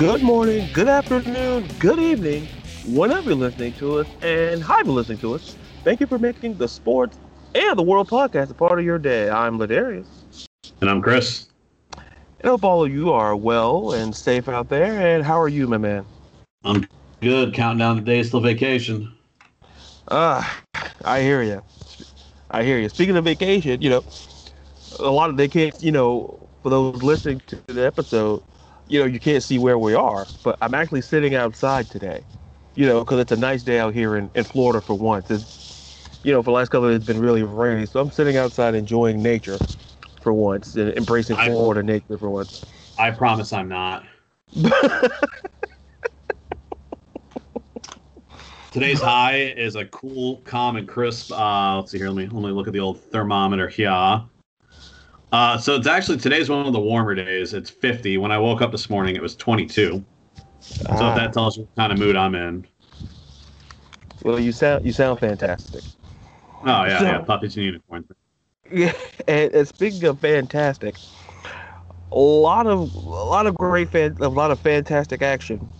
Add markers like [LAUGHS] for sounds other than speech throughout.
good morning, good afternoon, good evening, whenever you're listening to us, and hi for listening to us. Thank you for making the sports and the world podcast a part of your day. I'm Ladarius. And I'm Chris. And hope all of you are well and safe out there. And how are you, my man? I'm good. Counting down the days till vacation. Ah, uh, I hear you. I hear you. Speaking of vacation, you know, a lot of they can't, you know, for those listening to the episode, you know, you can't see where we are, but I'm actually sitting outside today, you know, because it's a nice day out here in, in Florida for once. It's, you know, for the last couple of days, it's been really rainy. So I'm sitting outside enjoying nature for once and embracing I, Florida nature for once. I promise I'm not. [LAUGHS] Today's high is a cool, calm, and crisp. Uh, let's see here. Let me let me look at the old thermometer here. Uh, so it's actually today's one of the warmer days. It's 50. When I woke up this morning, it was 22. Ah. So that tells you what kind of mood I'm in. Well, you sound you sound fantastic. Oh yeah, so, yeah, puppies and unicorns. Yeah, and, and, speaking of fantastic, a lot of a lot of great fan, a lot of fantastic action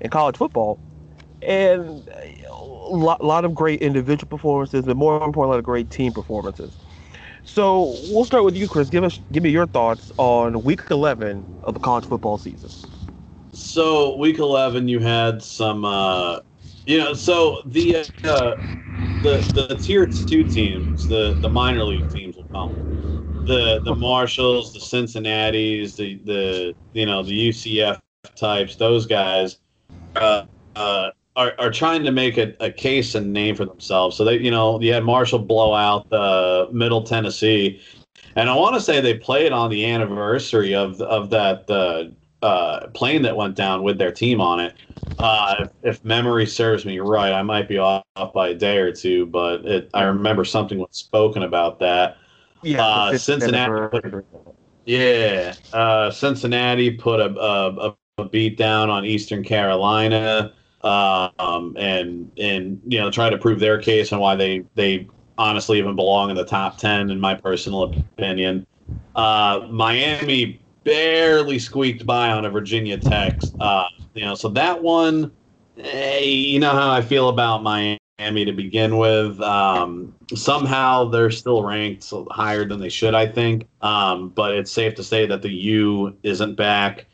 in college football, and a lot, lot of great individual performances, but more importantly, a lot of great team performances. So we'll start with you, Chris. Give us, give me your thoughts on Week 11 of the college football season. So Week 11, you had some, uh, you know, so the uh, the the tier two teams, the the minor league teams will come. The the Marshalls, the Cincinnati's, the the you know the UCF types, those guys. Uh, uh, are, are trying to make a, a case and name for themselves. So they, you know, you had Marshall blow out the Middle Tennessee, and I want to say they played on the anniversary of of that uh, uh, plane that went down with their team on it. Uh, if, if, memory serves me right, I might be off, by a day or two, but it, I remember something was spoken about that. Yeah, uh, Cincinnati. Put, yeah, uh, Cincinnati put a, a, a beat down on Eastern Carolina um, and and you know try to prove their case on why they they honestly even belong in the top ten in my personal opinion. Uh, Miami barely squeaked by on a Virginia Tech. Uh, you know, so that one, hey, you know how I feel about Miami to begin with. Um, somehow they're still ranked higher than they should, I think. Um, but it's safe to say that the U isn't back.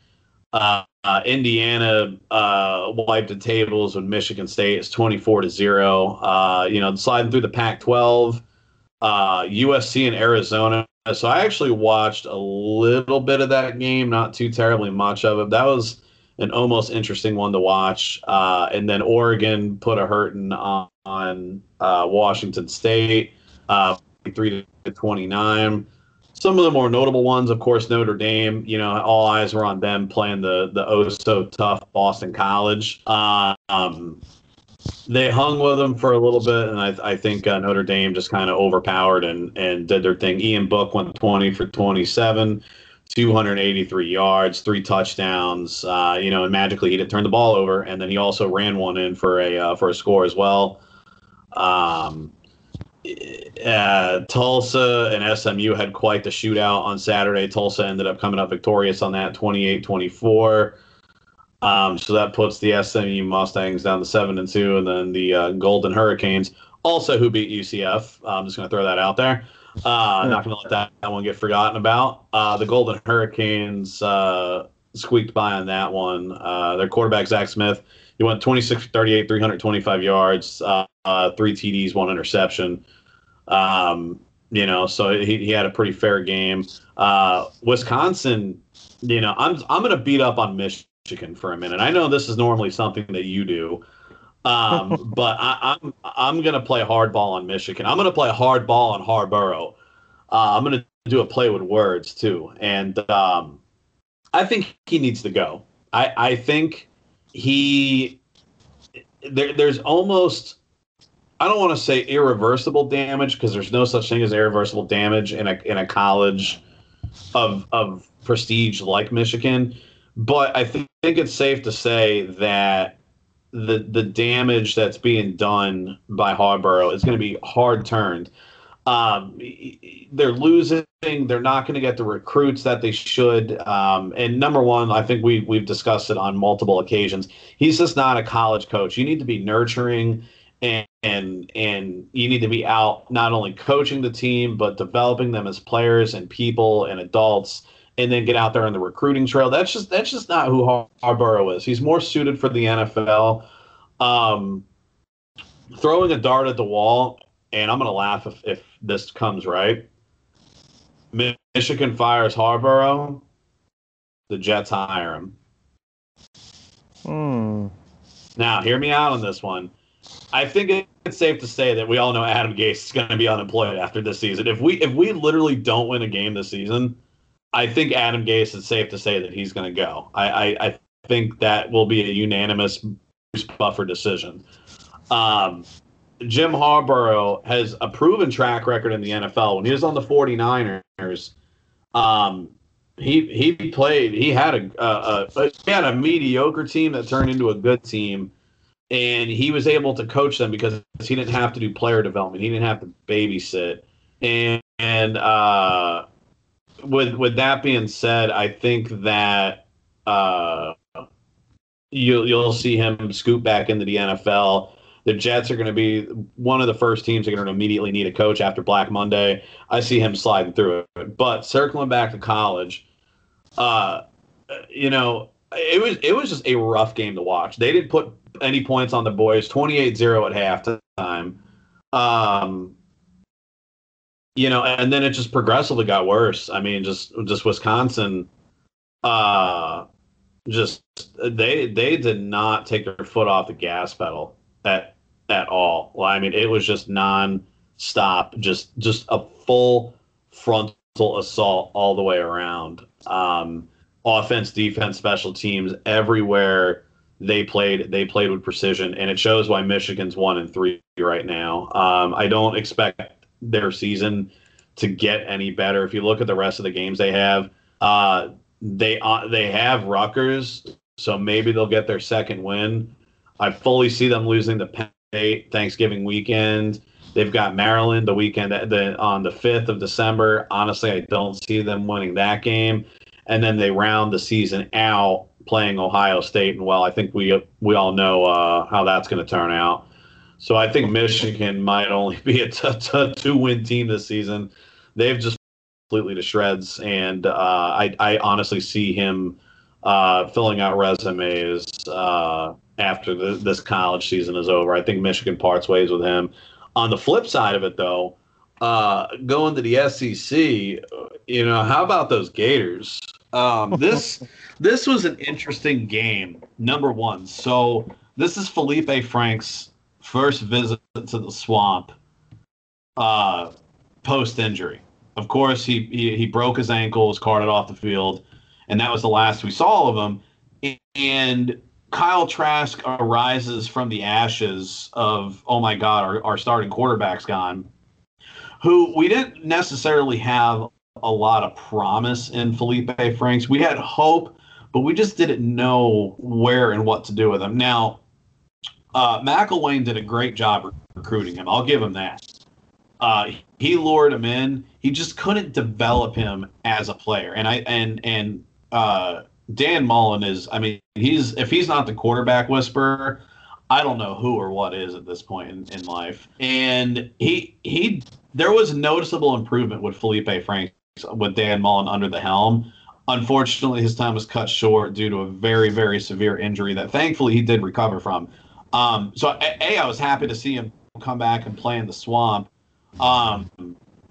Uh, uh, Indiana uh, wiped the tables with Michigan State. It's 24 to 0. Uh, you know, sliding through the Pac 12, USC uh, and Arizona. So I actually watched a little bit of that game, not too terribly much of it. That was an almost interesting one to watch. Uh, and then Oregon put a hurting on, on uh, Washington State, 3 to 29 some of the more notable ones, of course, Notre Dame. You know, all eyes were on them playing the the oh so tough Boston College. Um, they hung with them for a little bit, and I, I think uh, Notre Dame just kind of overpowered and and did their thing. Ian Book went 20 for 27. 283 yards, three touchdowns. Uh, you know, and magically he didn't turn the ball over, and then he also ran one in for a uh, for a score as well. Um, uh, Tulsa and SMU had quite the shootout on Saturday. Tulsa ended up coming up victorious on that 28 24. Um, so that puts the SMU Mustangs down to 7 and 2. And then the uh, Golden Hurricanes, also who beat UCF. I'm just going to throw that out there. Uh, not going to let that, that one get forgotten about. Uh, the Golden Hurricanes uh, squeaked by on that one. Uh, their quarterback, Zach Smith, he went 26 38, 325 yards, uh, uh, three TDs, one interception. Um, you know, so he, he had a pretty fair game. Uh, Wisconsin, you know, I'm I'm going to beat up on Michigan for a minute. I know this is normally something that you do, um, [LAUGHS] but I, am I'm, I'm going to play hardball on Michigan. I'm going to play hardball on Harbaugh. Uh, I'm going to do a play with words too, and um, I think he needs to go. I I think he there, there's almost I don't want to say irreversible damage because there's no such thing as irreversible damage in a in a college of of prestige like Michigan. But I think, think it's safe to say that the the damage that's being done by Harbaugh is going to be hard turned. Um, they're losing. They're not going to get the recruits that they should. Um, and number one, I think we we've discussed it on multiple occasions. He's just not a college coach. You need to be nurturing and and and you need to be out not only coaching the team but developing them as players and people and adults and then get out there on the recruiting trail. That's just that's just not who Har- Harbaugh is. He's more suited for the NFL um, throwing a dart at the wall and I'm going to laugh if, if this comes right. Michigan fires Harbaugh. The Jets hire him. Hmm. now hear me out on this one I think it's safe to say that we all know Adam Gase is going to be unemployed after this season. If we if we literally don't win a game this season, I think Adam Gase is safe to say that he's going to go. I, I, I think that will be a unanimous Bruce Buffer decision. Um, Jim Harbaugh has a proven track record in the NFL. When he was on the 49ers, um, he he played. He had a, a, a he had a mediocre team that turned into a good team and he was able to coach them because he didn't have to do player development. He didn't have to babysit. And, and uh, with with that being said, I think that uh, you'll you'll see him scoop back into the NFL. The Jets are going to be one of the first teams that are going to immediately need a coach after Black Monday. I see him sliding through it. But circling back to college, uh, you know, it was it was just a rough game to watch. They didn't put any points on the boys. 28-0 at halftime. Um, you know, and then it just progressively got worse. I mean, just just Wisconsin, uh, just they they did not take their foot off the gas pedal at at all. Well, I mean, it was just non-stop, just just a full frontal assault all the way around. Um, offense, defense, special teams, everywhere they played they played with precision, and it shows why Michigan's one and three right now. Um, I don't expect their season to get any better. If you look at the rest of the games they have, uh, they uh, they have Rutgers, so maybe they'll get their second win. I fully see them losing the Penn State Thanksgiving weekend. They've got Maryland the weekend the, on the fifth of December. Honestly, I don't see them winning that game, and then they round the season out playing Ohio State, and well, I think we we all know uh, how that's going to turn out. So I think Michigan might only be a t- t- two win team this season. They've just completely to shreds, and uh, I I honestly see him uh, filling out resumes uh, after the, this college season is over. I think Michigan parts ways with him. On the flip side of it, though, uh, going to the SEC, you know, how about those Gators? Um, this [LAUGHS] this was an interesting game. Number one, so this is Felipe Frank's first visit to the swamp uh, post injury. Of course, he, he he broke his ankle, was carted off the field, and that was the last we saw of him. And Kyle Trask arises from the ashes of oh my god, our, our starting quarterback's gone. Who we didn't necessarily have a lot of promise in Felipe Franks. We had hope, but we just didn't know where and what to do with him. Now, uh, McElwain did a great job recruiting him. I'll give him that. Uh, he lured him in. He just couldn't develop him as a player. And I and and uh, Dan Mullen is. I mean, he's if he's not the quarterback whisperer, I don't know who or what is at this point in, in life. And he he there was noticeable improvement with Felipe Franks with Dan Mullen under the helm. Unfortunately, his time was cut short due to a very, very severe injury that thankfully he did recover from. Um, so, A, I was happy to see him come back and play in the swamp. Um,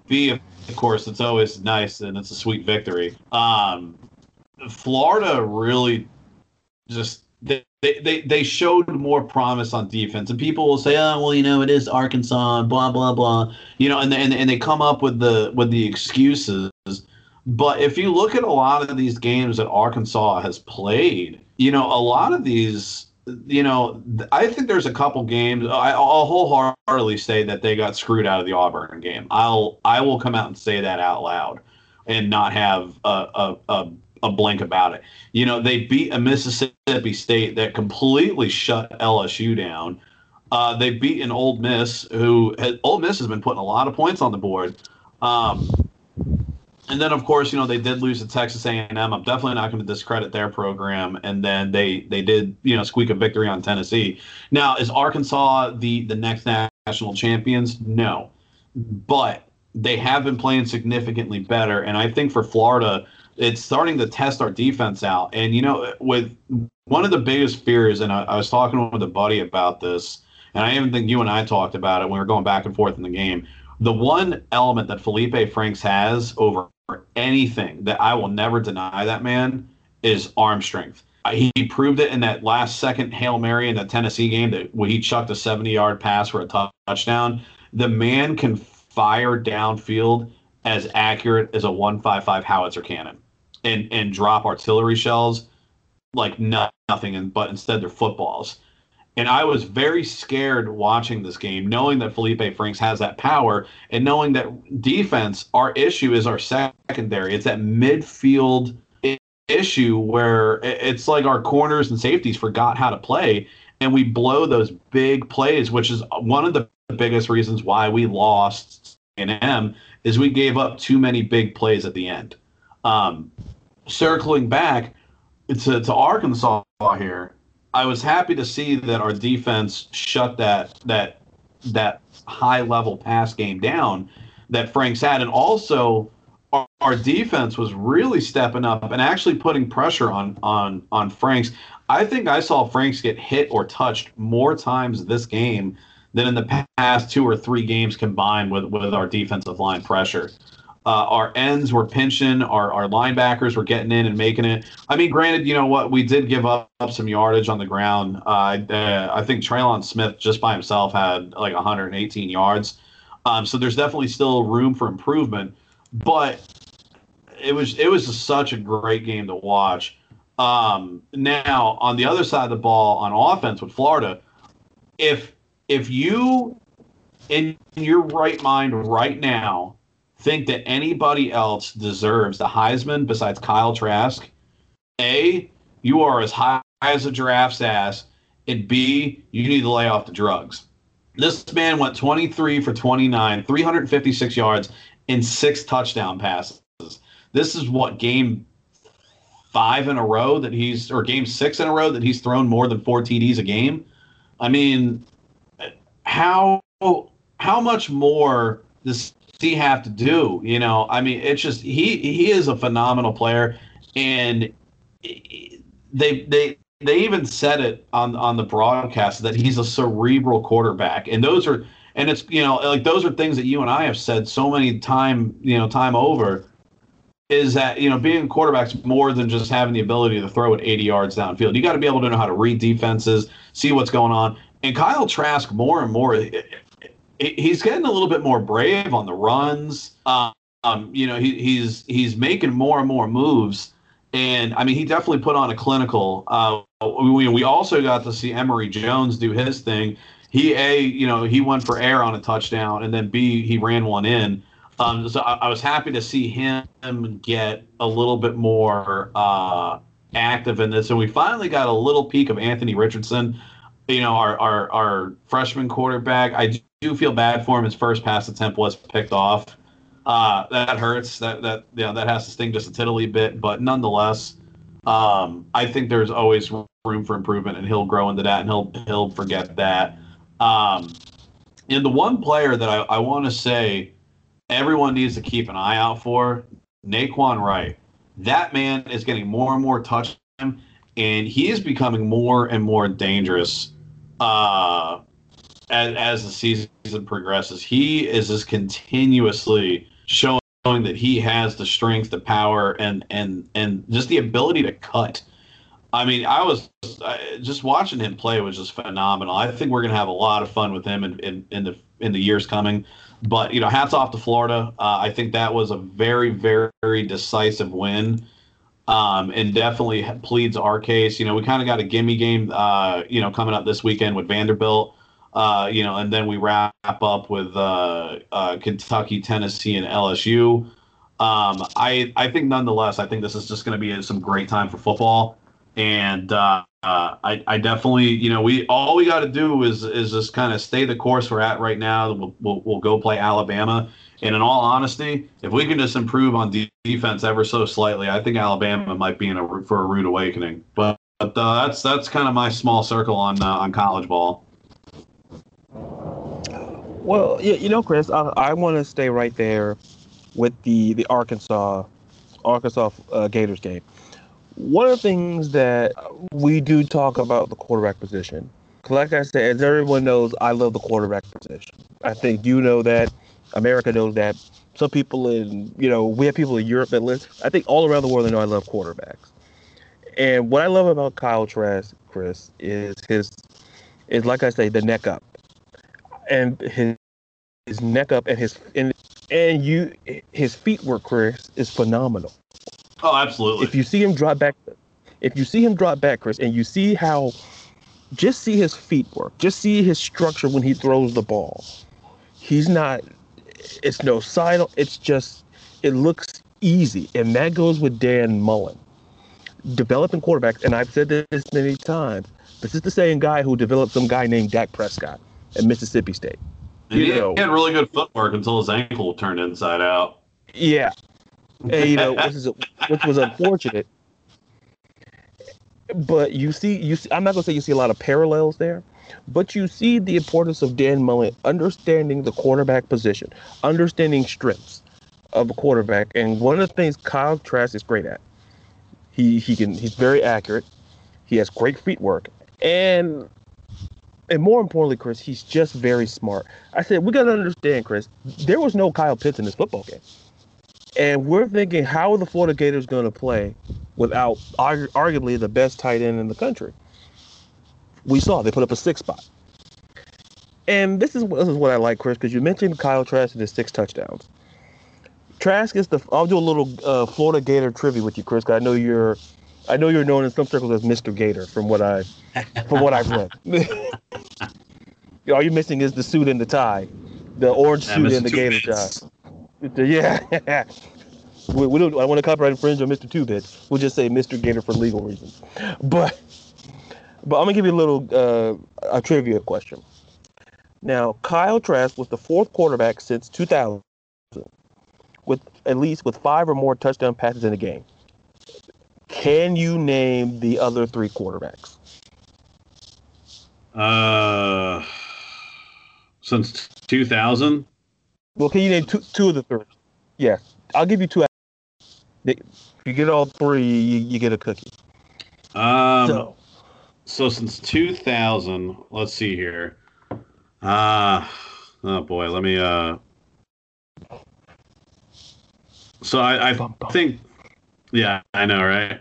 B, of course, it's always nice and it's a sweet victory. Um, Florida really just they, they they showed more promise on defense, and people will say, "Oh, well, you know, it is Arkansas," blah blah blah, you know, and and and they come up with the with the excuses. But if you look at a lot of these games that Arkansas has played, you know, a lot of these, you know, I think there's a couple games. I, I'll wholeheartedly say that they got screwed out of the Auburn game. I'll I will come out and say that out loud, and not have a a, a a blink about it. You know, they beat a Mississippi State that completely shut LSU down. Uh, they beat an Ole Miss, who has, Ole Miss has been putting a lot of points on the board. Um, and then, of course, you know they did lose to Texas A&M. I'm definitely not going to discredit their program. And then they they did you know squeak a victory on Tennessee. Now, is Arkansas the the next national champions? No, but they have been playing significantly better. And I think for Florida, it's starting to test our defense out. And you know, with one of the biggest fears, and I, I was talking with a buddy about this, and I even think you and I talked about it when we were going back and forth in the game. The one element that Felipe Franks has over anything that I will never deny that man is arm strength. He proved it in that last second Hail Mary in the Tennessee game that when he chucked a 70 yard pass for a touchdown. The man can fire downfield as accurate as a 155 howitzer cannon and, and drop artillery shells like nothing, but instead they're footballs. And I was very scared watching this game, knowing that Felipe Franks has that power and knowing that defense, our issue is our secondary. It's that midfield issue where it's like our corners and safeties forgot how to play and we blow those big plays, which is one of the biggest reasons why we lost A&M is we gave up too many big plays at the end. Um, circling back to, to Arkansas here, I was happy to see that our defense shut that that that high level pass game down that Franks had, and also our, our, defense was really stepping up and actually putting pressure on on on Franks. I think I saw Franks get hit or touched more times this game than in the past two or three games combined with with our defensive line pressure. Uh, our ends were pinching. Our, our linebackers were getting in and making it. I mean, granted, you know what? We did give up, up some yardage on the ground. Uh, uh, I think Trelon Smith just by himself had like 118 yards. Um, so there's definitely still room for improvement. But it was it was such a great game to watch. Um, now on the other side of the ball on offense with Florida, if if you in your right mind right now think that anybody else deserves the Heisman besides Kyle Trask, A, you are as high as a giraffe's ass, and B, you need to lay off the drugs. This man went 23 for 29, 356 yards, and six touchdown passes. This is what game five in a row that he's, or game six in a row that he's thrown more than four TDs a game. I mean, how how much more does he have to do? You know, I mean, it's just he he is a phenomenal player, and they they they even said it on on the broadcast that he's a cerebral quarterback, and those are and it's you know like those are things that you and I have said so many time you know time over is that you know being quarterback's more than just having the ability to throw it 80 yards downfield. You got to be able to know how to read defenses, see what's going on. And Kyle Trask more and more he's getting a little bit more brave on the runs. Um, you know, he, he's he's making more and more moves, and I mean, he definitely put on a clinical. Uh, we, we also got to see Emory Jones do his thing. He a you know he went for air on a touchdown, and then b he ran one in. Um, so I, I, was happy to see him get a little bit more uh, active in this, and we finally got a little peek of Anthony Richardson you know, our, our, our freshman quarterback. I do feel bad for him. His first pass attempt was picked off. Uh, that hurts. That that yeah, that has to sting just a tiddly bit. But nonetheless, um, I think there's always room for improvement, and he'll grow into that, and he'll he'll forget that. Um, and the one player that I, I want to say everyone needs to keep an eye out for, Nay'Quan Wright. That man is getting more and more touch time, and he is becoming more and more dangerous uh, as, as the season progresses. He is just continuously showing that he has the strength, the power, and and and just the ability to cut. I mean, I was just watching him play was just phenomenal. I think we're gonna have a lot of fun with him in, in, in the in the years coming. But you know, hats off to Florida. Uh, I think that was a very very, very decisive win um, and definitely pleads our case. You know, we kind of got a gimme game, uh, you know, coming up this weekend with Vanderbilt. Uh, you know, and then we wrap up with uh, uh Kentucky, Tennessee, and LSU. Um, I I think nonetheless, I think this is just going to be some great time for football. and uh, uh, I, I definitely, you know, we all we got to do is is just kind of stay the course we're at right now. We'll, we'll, we'll go play Alabama, and in all honesty, if we can just improve on de- defense ever so slightly, I think Alabama might be in a for a rude awakening. But, but uh, that's that's kind of my small circle on uh, on college ball. Well, yeah, you know, Chris, I, I want to stay right there with the the Arkansas Arkansas uh, Gators game. One of the things that we do talk about the quarterback position. Like I said, as everyone knows, I love the quarterback position. I think you know that. America knows that. Some people in, you know, we have people in Europe that list. I think all around the world they know I love quarterbacks. And what I love about Kyle Trask, Chris, is his, is like I say, the neck up, and his his neck up and his and and you his feet work, Chris, is phenomenal. Oh, absolutely. If you see him drop back, if you see him drop back, Chris, and you see how, just see his feet work, just see his structure when he throws the ball. He's not. It's no side. It's just. It looks easy, and that goes with Dan Mullen. Developing quarterbacks, and I've said this many times. This is the same guy who developed some guy named Dak Prescott at Mississippi State. And he, know, he had really good footwork until his ankle turned inside out. Yeah, and you know, which, is, which was unfortunate. But you see, you see, I'm not gonna say you see a lot of parallels there, but you see the importance of Dan Mullen understanding the quarterback position, understanding strengths of a quarterback, and one of the things Kyle Trask is great at. He he can he's very accurate. He has great feet work, and and more importantly, Chris, he's just very smart. I said we got to understand, Chris. There was no Kyle Pitts in this football game. And we're thinking, how are the Florida Gators going to play without arguably the best tight end in the country? We saw they put up a six spot. And this is, this is what I like, Chris, because you mentioned Kyle Trask and his six touchdowns. Trask is the. I'll do a little uh, Florida Gator trivia with you, Chris. Because I know you're, I know you're known in some circles as Mr. Gator, from what I, from what I've read. [LAUGHS] All you're missing is the suit and the tie, the orange suit and the Gator tie. Yeah. [LAUGHS] we, we, don't. I want to copyright infringe on Mr. Two Bit. We'll just say Mr. Gator for legal reasons. But, but I'm gonna give you a little uh, a trivia question. Now, Kyle Trask was the fourth quarterback since 2000, with at least with five or more touchdown passes in a game. Can you name the other three quarterbacks? Uh, since 2000. Well, can you name two two of the three? Yeah, I'll give you two. If you get all three, you, you get a cookie. Um, so. So since 2000, let's see here. Uh oh boy, let me uh. So I, I think, yeah, I know, right? Uh,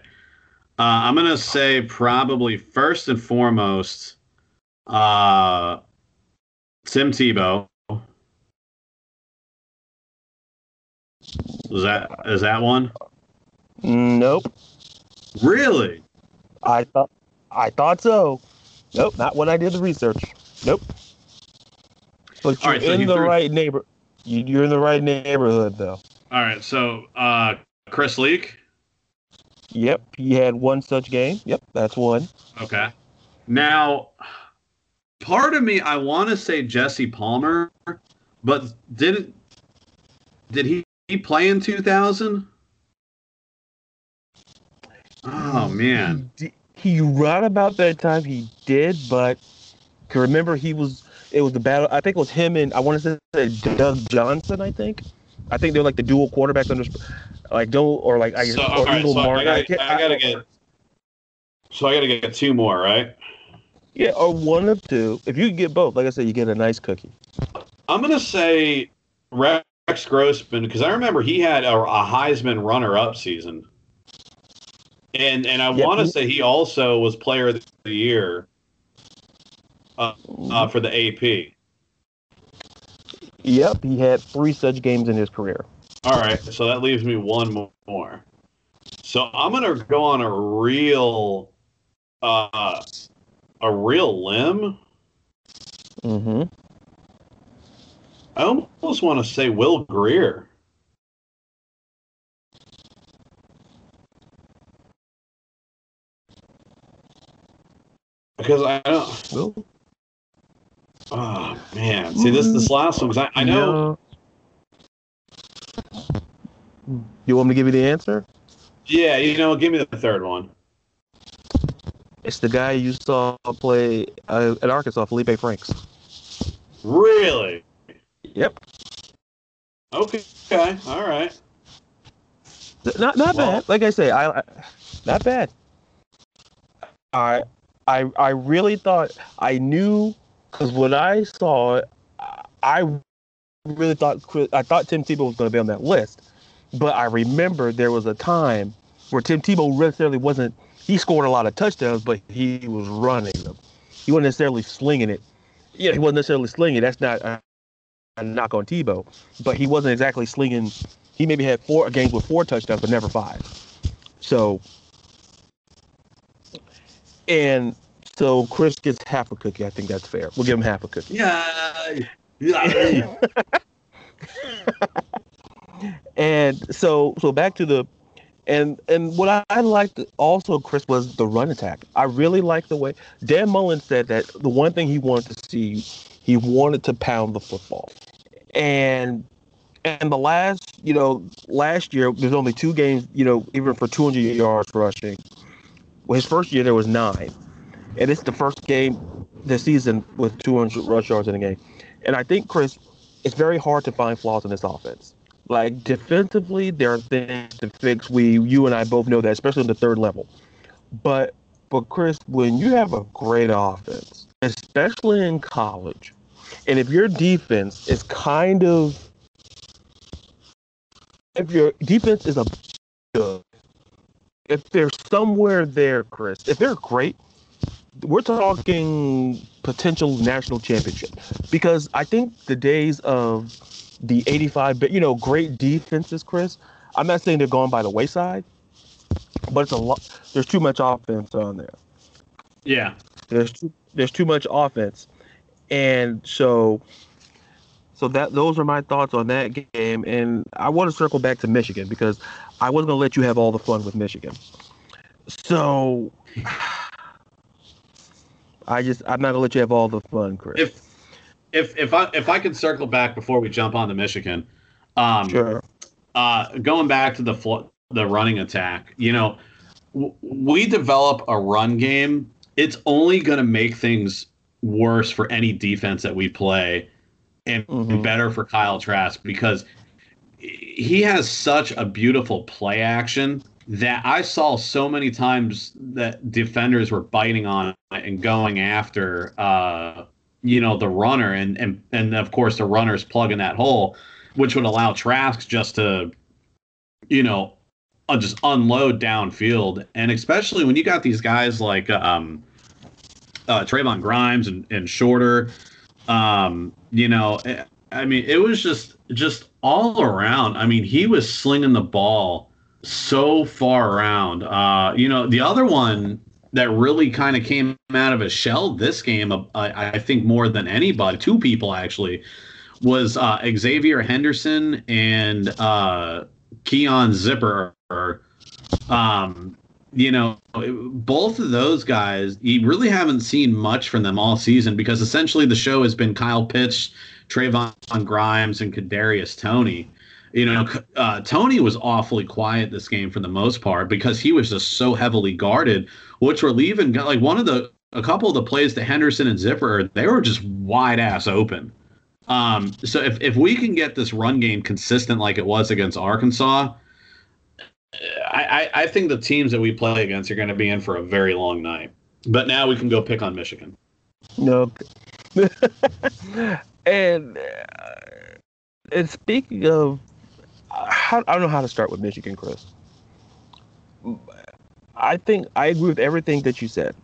I'm gonna say probably first and foremost, uh, Tim Tebow. Is that is that one? Nope. Really? I thought I thought so. Nope, not when I did the research. Nope. But you're right, so in the threw... right neighbor. You're in the right neighborhood, though. All right, so uh, Chris Leak. Yep, he had one such game. Yep, that's one. Okay. Now, part of me, I want to say Jesse Palmer, but didn't did he he play in 2000? Oh man, he, he right about that time he did, but can remember he was it was the battle. I think it was him and I want to say Doug Johnson. I think. I think they're like the dual quarterbacks under like Joe or like I so, or right, so Mark. I gotta, I, I gotta get. So I gotta get two more, right? Yeah, or one of two. If you get both, like I said, you get a nice cookie. I'm gonna say Rex Grossman because I remember he had a, a Heisman runner-up season, and and I yeah, want to say he also was Player of the Year uh, uh, for the AP. Yep, he had three such games in his career. All right, so that leaves me one more. So I'm gonna go on a real, uh, a real limb. Mm-hmm. I almost want to say Will Grier. Because I don't. Oh man, see this this last one because I, I know. You want me to give you the answer? Yeah, you know, give me the third one. It's the guy you saw play uh, at Arkansas, Felipe Franks. Really? Yep. Okay. Okay. All right. Not not well, bad. Like I say, I, I not bad. I I I really thought I knew because when I saw it, I really thought I thought Tim Tebow was going to be on that list, but I remember there was a time where Tim Tebow necessarily wasn't. He scored a lot of touchdowns, but he was running them. He wasn't necessarily slinging it. Yeah, he wasn't necessarily slinging. It. That's not a, a knock on Tebow, but he wasn't exactly slinging. He maybe had four games with four touchdowns, but never five. So, and so Chris gets half a cookie. I think that's fair. We'll give him half a cookie. Yeah. yeah. [LAUGHS] and so so back to the and and what I, I liked also, Chris, was the run attack. I really liked the way Dan Mullen said that the one thing he wanted to see, he wanted to pound the football. And and the last, you know, last year there's only two games, you know, even for 200 yards rushing. Well, his first year there was nine, and it's the first game this season with 200 rush yards in a game. And I think Chris, it's very hard to find flaws in this offense. Like defensively, there are things to fix. We, you and I both know that, especially on the third level. But, but Chris, when you have a great offense, especially in college, and if your defense is kind of, if your defense is a if they're somewhere there, Chris, if they're great, we're talking potential national championship because I think the days of the 85, you know, great defenses, Chris. I'm not saying they're going by the wayside, but it's a lot. There's too much offense on there. Yeah, there's too there's too much offense, and so so that those are my thoughts on that game. And I want to circle back to Michigan because I wasn't gonna let you have all the fun with Michigan. So [SIGHS] I just I'm not gonna let you have all the fun, Chris. If if if I if I could circle back before we jump on to Michigan, um, sure. Uh, going back to the the running attack, you know, w- we develop a run game. It's only going to make things worse for any defense that we play, and, mm-hmm. and better for Kyle Trask because he has such a beautiful play action that I saw so many times that defenders were biting on it and going after uh, you know the runner. And and and of course the runner's plugging that hole which would allow Trask just to you know uh, just unload downfield. And especially when you got these guys like um uh Trevon Grimes and, and shorter um you know eh, I mean it was just just all around I mean he was slinging the ball so far around uh you know the other one that really kind of came out of a shell this game, uh, I, I, think more than anybody, two people actually, was uh, Xzavier Henderson and uh, Keon Zipper. Um, you know, both of those guys, you really haven't seen much from them all season because essentially the show has been Kyle Pitts, Trevon Grimes, and Kadarius Toney. You know, uh, Toney was awfully quiet this game for the most part because he was just so heavily guarded, which were leaving like one of the a couple of the plays to Henderson and Zipper, they were just wide ass open. Um, so if if we can get this run game consistent like it was against Arkansas, I, I, think the teams that we play against are going to be in for a very long night. But now we can go pick on Michigan. No. [LAUGHS] and uh, and speaking of I don't know how to start with Michigan, Chris. I think I agree with everything that you said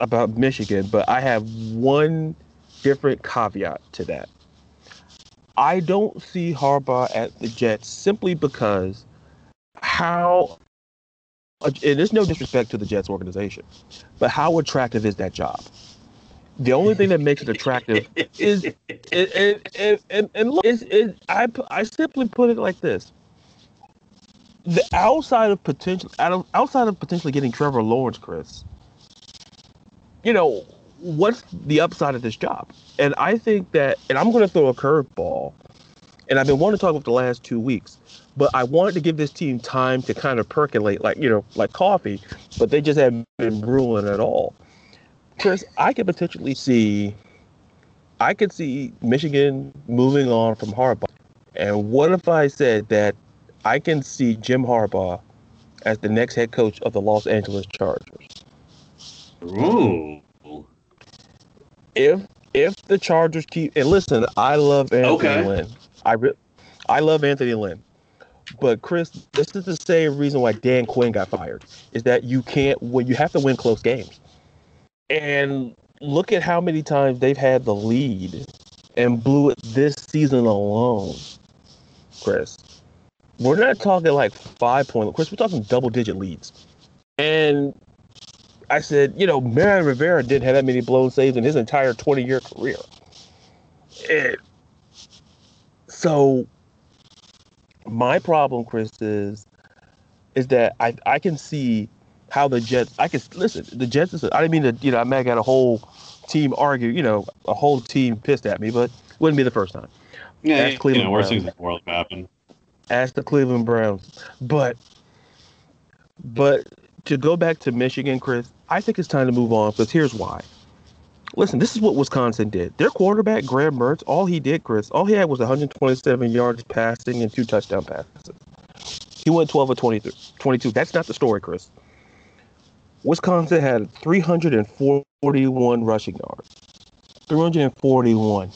about Michigan, but I have one different caveat to that. I don't see Harbaugh at the Jets simply because how, and there's no disrespect to the Jets organization, but how attractive is that job? The only thing that makes it attractive is, and, and, and, and look, is I, I simply put it like this the outside of potential outside of potentially getting Trevor Lawrence, Chris. You know, what's the upside of this job? And I think that, and I'm going to throw a curveball, and I've been wanting to talk about the last two weeks, but I wanted to give this team time to kind of percolate, like you know, like coffee, but they just haven't been brewing at all. Chris, I could potentially see, I could see Michigan moving on from Harbaugh. And what if I said that I can see Jim Harbaugh as the next head coach of the Los Angeles Chargers? Ooh. If if the Chargers keep and listen, I love Anthony Okay. Lynn. I re- I love Anthony Lynn. But Chris, this is the same reason why Dan Quinn got fired. Is that you can't win you have to win close games. And look at how many times they've had the lead and blew it this season alone. Chris. We're not talking like five point Chris, we're talking double digit leads. And I said, you know, Mariano Rivera didn't have that many blown saves in his entire 20 year career. It, so my problem, Chris, is is that I I can see how the Jets I can listen, the Jets is I didn't mean to, you know, I may have got a whole team argue, you know, a whole team pissed at me, but wouldn't be the first time. Yeah, you Cleveland know, worst Browns. things in the world have happened. Ask the Cleveland Browns. But but to go back to Michigan, Chris, I think it's time to move on because here's why. Listen, this is what Wisconsin did. Their quarterback, Graham Mertz, all he did, Chris, all he had was 127 yards passing and two touchdown passes. He went 12 of 23, 22. That's not the story, Chris. Wisconsin had 341 rushing yards. 341.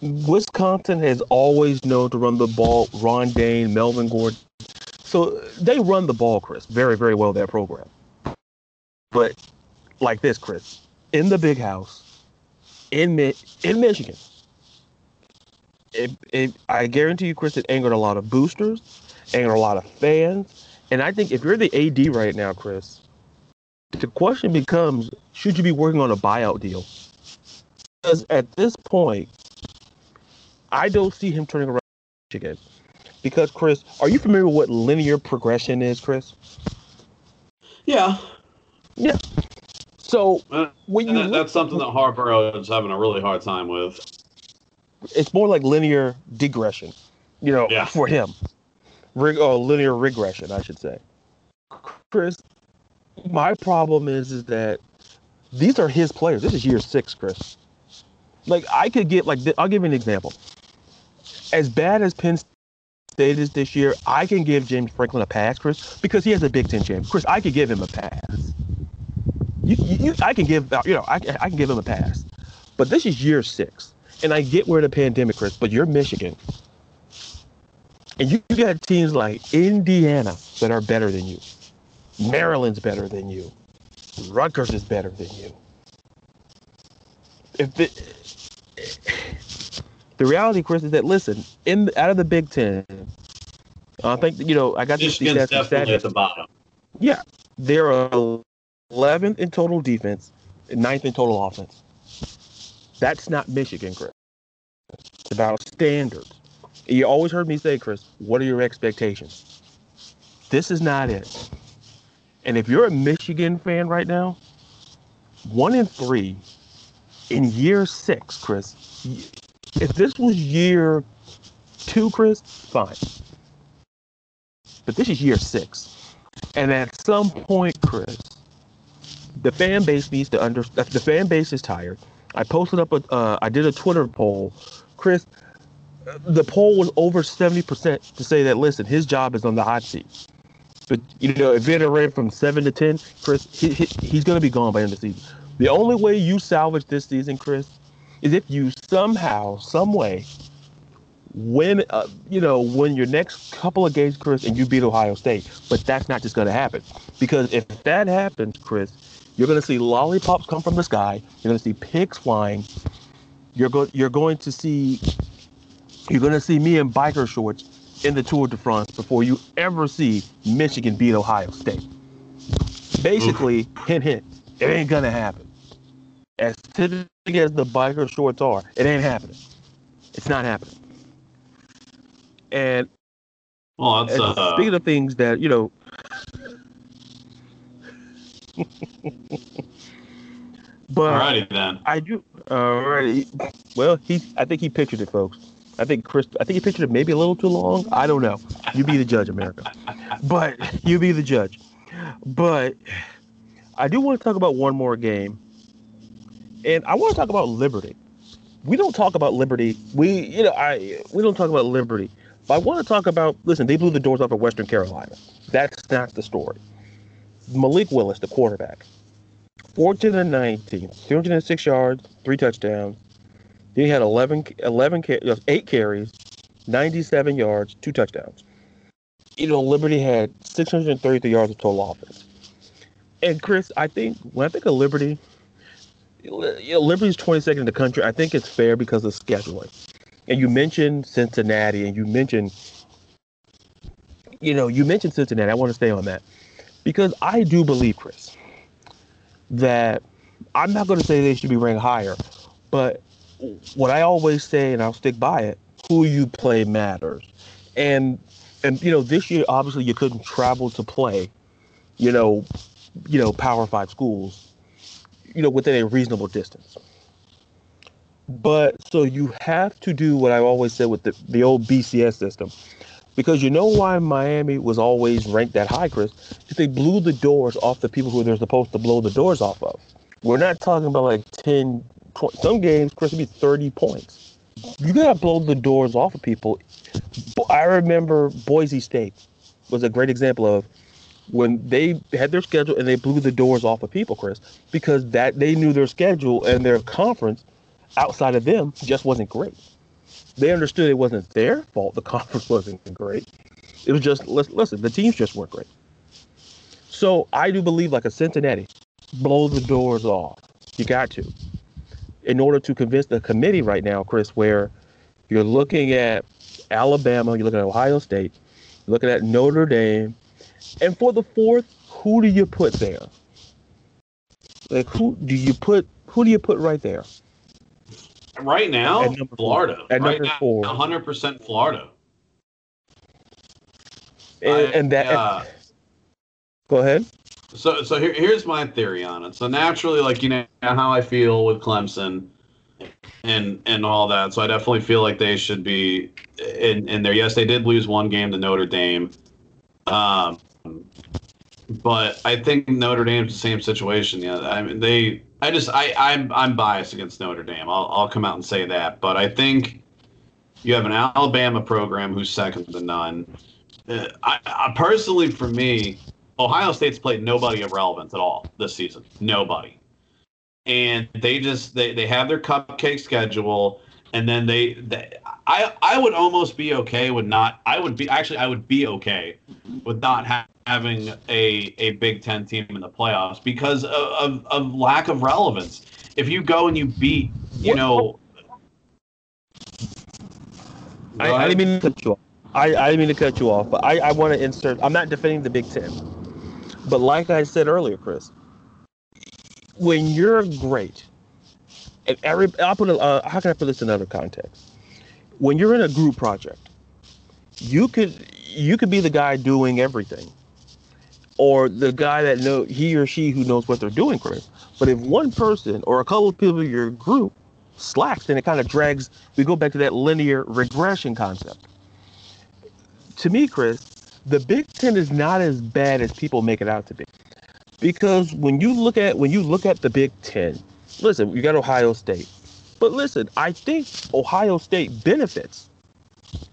Wisconsin has always known to run the ball. Ron Dayne, Melvin Gordon. So they run the ball, Chris, very, very well, that program. But like this, Chris, in the big house, in in Michigan, it, it, I guarantee you, Chris, it angered a lot of boosters, angered a lot of fans. And I think if you're the AD right now, Chris, the question becomes should you be working on a buyout deal? Because at this point, I don't see him turning around again. Because, Chris, are you familiar with what linear progression is, Chris? Yeah, Yeah. So Uh, when you and that, look- that's something that Harbaugh is having a really hard time with. it's more like linear digression, you know, Yeah. [LAUGHS] for him. Rig, oh, linear regression, I should say. Chris, my problem is is that these are his players. This is year six, Chris. Like I could get like I'll give you an example. As bad as Penn State is this year, I can give James Franklin a pass, Chris, because he has a Big Ten champ. Chris, I could give him a pass. You, you I can give you know I, I can give him a pass, but this is year six, and I get where the pandemic, Chris, but you're Michigan, and you, you got teams like Indiana that are better than you, Maryland's better than you, Rutgers is better than you. If the the reality, Chris, is that listen, in out of the Big Ten, I think you know I got Michigan's stats from definitely at the bottom. Yeah, they're 11th in total defense, and 9th in total offense. That's not Michigan, Chris. It's about standards. You always heard me say, Chris, what are your expectations? This is not it. And if you're a Michigan fan right now, one in three in year six, Chris. If this was year two, Chris, fine. But this is year six. And at some point, Chris, the fan base needs to under the fan base is tired. I posted up a uh, I did a Twitter poll, Chris. The poll was over seventy percent to say that listen, his job is on the hot seat. But you know, if it ran from seven to ten, Chris, he, he, he's going to be gone by the end of the season. The only way you salvage this season, Chris, is if you somehow, some way, win. Uh, you know, win your next couple of games, Chris, and you beat Ohio State. But that's not just going to happen because if that happens, Chris, you're going to see lollipops come from the sky. You're going to see pigs flying. You're going. You're going to see. You're going to see me in biker shorts in the Tour de France before you ever see Michigan beat Ohio State. Basically, hint, hint, it ain't gonna happen. As typical as the biker shorts are, it ain't happening. It's not happening. And, Well, that's uh, speaking of things that you know, [LAUGHS] But Alrighty then. I do. Alrighty. Well, he. I think he pictured it, folks. I think Chris. I think he pictured it maybe a little too long. I don't know. You be the judge, America. But [LAUGHS] you be the judge. But I do want to talk about one more game, and I want to talk about Liberty. We don't talk about Liberty. We, you know, I we don't talk about Liberty. But I want to talk about. Listen, they blew the doors off of Western Carolina. That's not the story. Malik Willis, the quarterback, 14 and 19, 206 yards, three touchdowns. Then he had 11, 11 uh, eight carries, 97 yards, two touchdowns. You know, Liberty had 633 yards of total offense. And Chris, I think when I think of Liberty, you know, Liberty's 22nd in the country. I think it's fair because of scheduling. And you mentioned Cincinnati, and you mentioned, you know, you mentioned Cincinnati. I want to stay on that because I do believe, Chris, that I'm not going to say they should be ranked higher, but what I always say, and I'll stick by it, who you play matters. And and you know, this year obviously you couldn't travel to play, you know, you know, Power Five schools, you know, within a reasonable distance. But so you have to do what I always said with the, the old BCS system. Because you know why Miami was always ranked that high, Chris? Because they blew the doors off the people who they're supposed to blow the doors off of. We're not talking about like 10, 20, some games, Chris, would be 30 points. You gotta blow the doors off of people. I remember Boise State was a great example of when they had their schedule and they blew the doors off of people, Chris, because that they knew their schedule and their conference outside of them just wasn't great. They understood it wasn't their fault. The [LAUGHS] conference wasn't great. It was just listen. The teams just weren't great. So I do believe, like a Cincinnati, blow the doors off. You got to, in order to convince the committee right now, Chris, where you're looking at Alabama, you're looking at Ohio State, you're looking at Notre Dame, and for the fourth, who do you put there? Like who do you put? Who do you put right there? Right now, At number four. Florida. At right number now, four. 100% Florida. And, I- and that. uh, go ahead. So, so here, here's my theory on it. So naturally, like you know how I feel with Clemson, and and all that. So I definitely feel like they should be in in there. Yes, they did lose one game to Notre Dame, um, but I think Notre Dame's the same situation. Yeah, I mean they. I just I I'm I'm biased against Notre Dame. I'll I'll come out and say that. But I think you have an Alabama program who's second to none. Uh, I, I personally, for me, Ohio State's played nobody of relevance at all this season. Nobody. And they just they, they have their cupcake schedule and then they, they I I would almost be okay with not I would be actually I would be okay with not ha- having a a Big 10 team in the playoffs because of, of, of lack of relevance. If you go and you beat, you know I, I didn't mean to cut you off. I, I didn't mean to cut you off, but I, I want to insert. I'm not defending the Big Ten, but like I said earlier, Chris, when you're great, and every I'll put a, uh, how can I put this in another context? When you're in a group project, you could you could be the guy doing everything, or the guy that know he or she who knows what they're doing, Chris. But if one person or a couple of people in your group slacks, then it kind of drags. We go back to that linear regression concept. To me, Chris, the Big Ten is not as bad as people make it out to be, because when you look at when you look at the Big Ten, listen, you got Ohio State, but listen, I think Ohio State benefits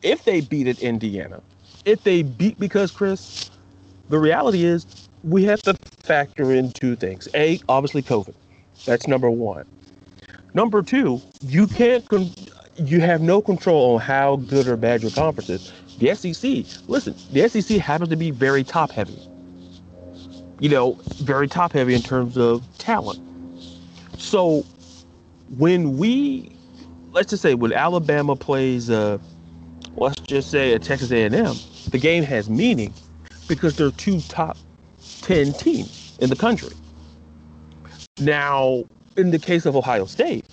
if they beat it Indiana, if they beat because Chris, the reality is we have to factor in two things. A, obviously COVID. That's number one. Number two, you can't con- you have no control on how good or bad your conference is. The SEC, listen, the SEC happens to be very top heavy. You know, very top heavy in terms of talent. So when we let's just say when Alabama plays uh let's just say a Texas A&M, the game has meaning because they're two top 10 teams in the country. Now, in the case of Ohio State,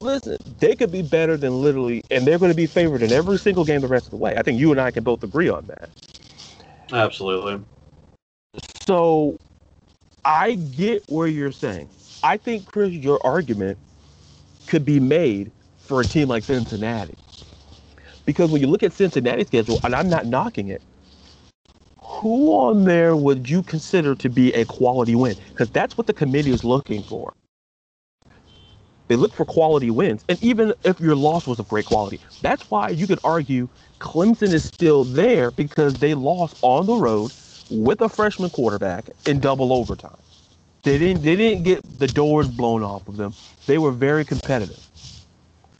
listen, they could be better than literally, and they're going to be favored in every single game the rest of the way. I think you and I can both agree on that. absolutely. So I get where you're saying. I think Chris, your argument could be made for a team like Cincinnati. Because when you look at Cincinnati's schedule, and I'm not knocking it, who on there would you consider to be a quality win? Because that's what the committee is looking for. They look for quality wins. And even if your loss was of great quality, that's why you could argue Clemson is still there because they lost on the road with a freshman quarterback in double overtime. They didn't they didn't get the doors blown off of them. They were very competitive.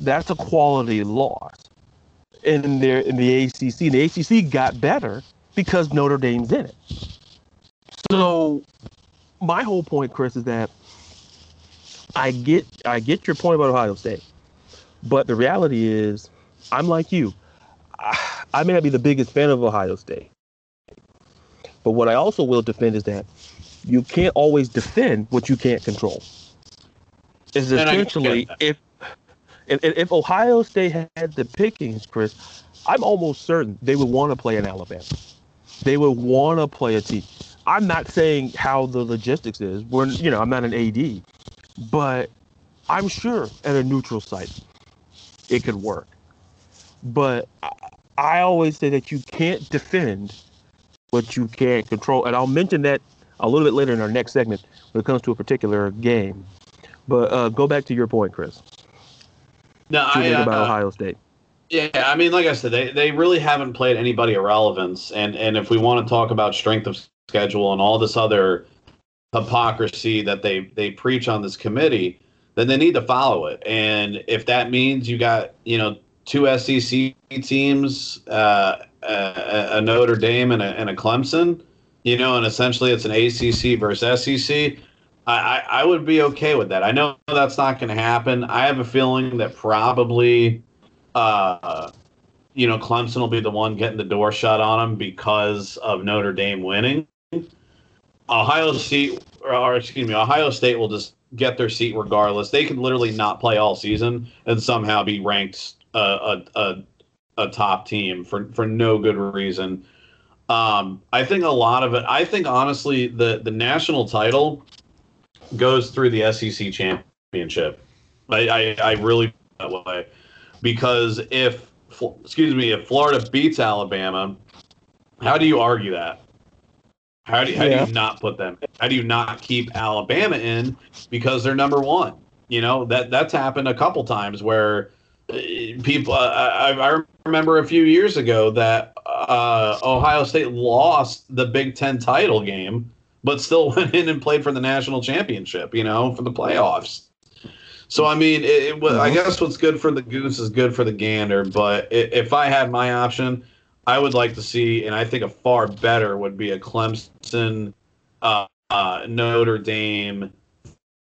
That's a quality loss. In their in the ACC, and the ACC got better because Notre Dame's in it. So my whole point, Chris, is that I get I get your point about Ohio State, but the reality is, I'm like you. I, I may not be the biggest fan of Ohio State, but what I also will defend is that you can't always defend what you can't control. Is essentially if, if if Ohio State had the pickings, Chris, I'm almost certain they would want to play in Alabama. They would want to play a team. I'm not saying how the logistics is. We're you know I'm not an AD, but I'm sure at a neutral site it could work. But I, I always say that you can't defend what you can't control, and I'll mention that a little bit later in our next segment when it comes to a particular game. But uh, go back to your point, Chris. No, I, think about uh, Ohio State. Yeah, I mean, like I said, they, they really haven't played anybody of relevance. And, and if we want to talk about strength of schedule and all this other hypocrisy that they, they preach on this committee, then they need to follow it. And if that means you got, you know, two SEC teams, uh, a, a Notre Dame and a, and a Clemson, you know, and essentially it's an ACC versus SEC. I, I, would be okay with that. I know that's not going to happen. I have a feeling that probably, uh, you know, Clemson will be the one getting the door shut on them because of Notre Dame winning. Ohio State, or, excuse me, Ohio State will just get their seat regardless. They could literally not play all season and somehow be ranked a, a, a, a top team for, for no good reason. Um, I think a lot of it. I think honestly, the the national title goes through the SEC championship. I I, I really that way because if excuse me, if Florida beats Alabama, how do you argue that? How do you, how yeah. do you not put them? How do you not keep Alabama in because they're number one? You know that that's happened a couple times where uh, people. Uh, I, I remember a few years ago that uh, Ohio State lost the Big Ten title game, but still [LAUGHS] went in and played for the national championship. You know, for the playoffs. So I mean, it, it, I mm-hmm. guess what's good for the goose is good for the gander. But if I had my option, I would like to see, and I think a far better would be a Clemson, uh, uh, Notre Dame,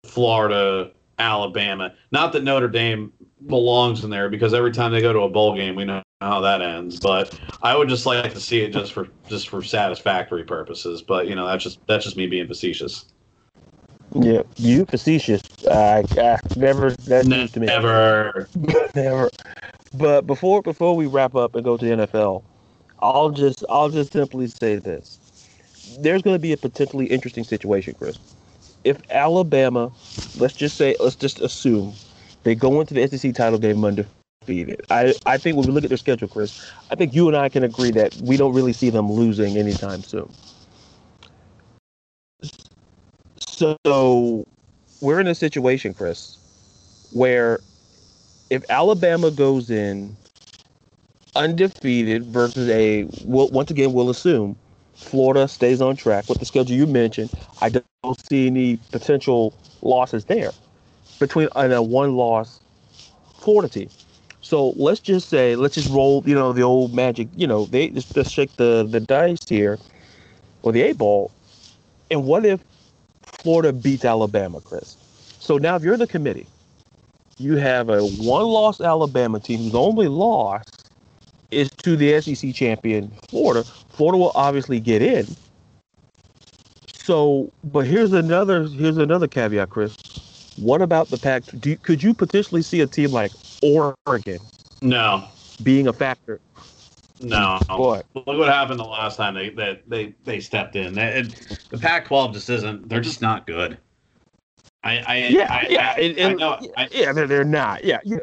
Florida, Alabama. Not that Notre Dame belongs in there because every time they go to a bowl game, we know how that ends. But I would just like to see it just for just for satisfactory purposes. But you know, that's just that's just me being facetious. Yeah, you facetious. I, I never that news to me. Never, [LAUGHS] never. But before before we wrap up and go to the NFL, I'll just I'll just simply say this: there's going to be a potentially interesting situation, Chris. If Alabama, let's just say, let's just assume they go into the SEC title game undefeated. I, I think when we look at their schedule, Chris, I think you and I can agree that we don't really see them losing anytime soon. So we're in a situation, Chris, where if Alabama goes in undefeated versus a, well, once again, we'll assume Florida stays on track with the schedule you mentioned. I don't see any potential losses there between uh, and a one loss Florida team. So let's just say, let's just roll, you know, the old magic, you know, they just, just shake the, the dice here or the eight ball. And what if Florida beats Alabama, Chris? So now if you're the committee, you have a one loss Alabama team whose only loss is to the SEC champion Florida. Florida will obviously get in. So, but here's another here's another caveat, Chris. What about the Pac? Do you, could you potentially see a team like Oregon? No. Being a factor. No. What? Look what happened the last time they they they, they stepped in. They, it, the Pac-12 just isn't. They're just not good. I, I Yeah, I, yeah, I, and- I and- know. I, yeah, they're, they're not. Yeah, yeah.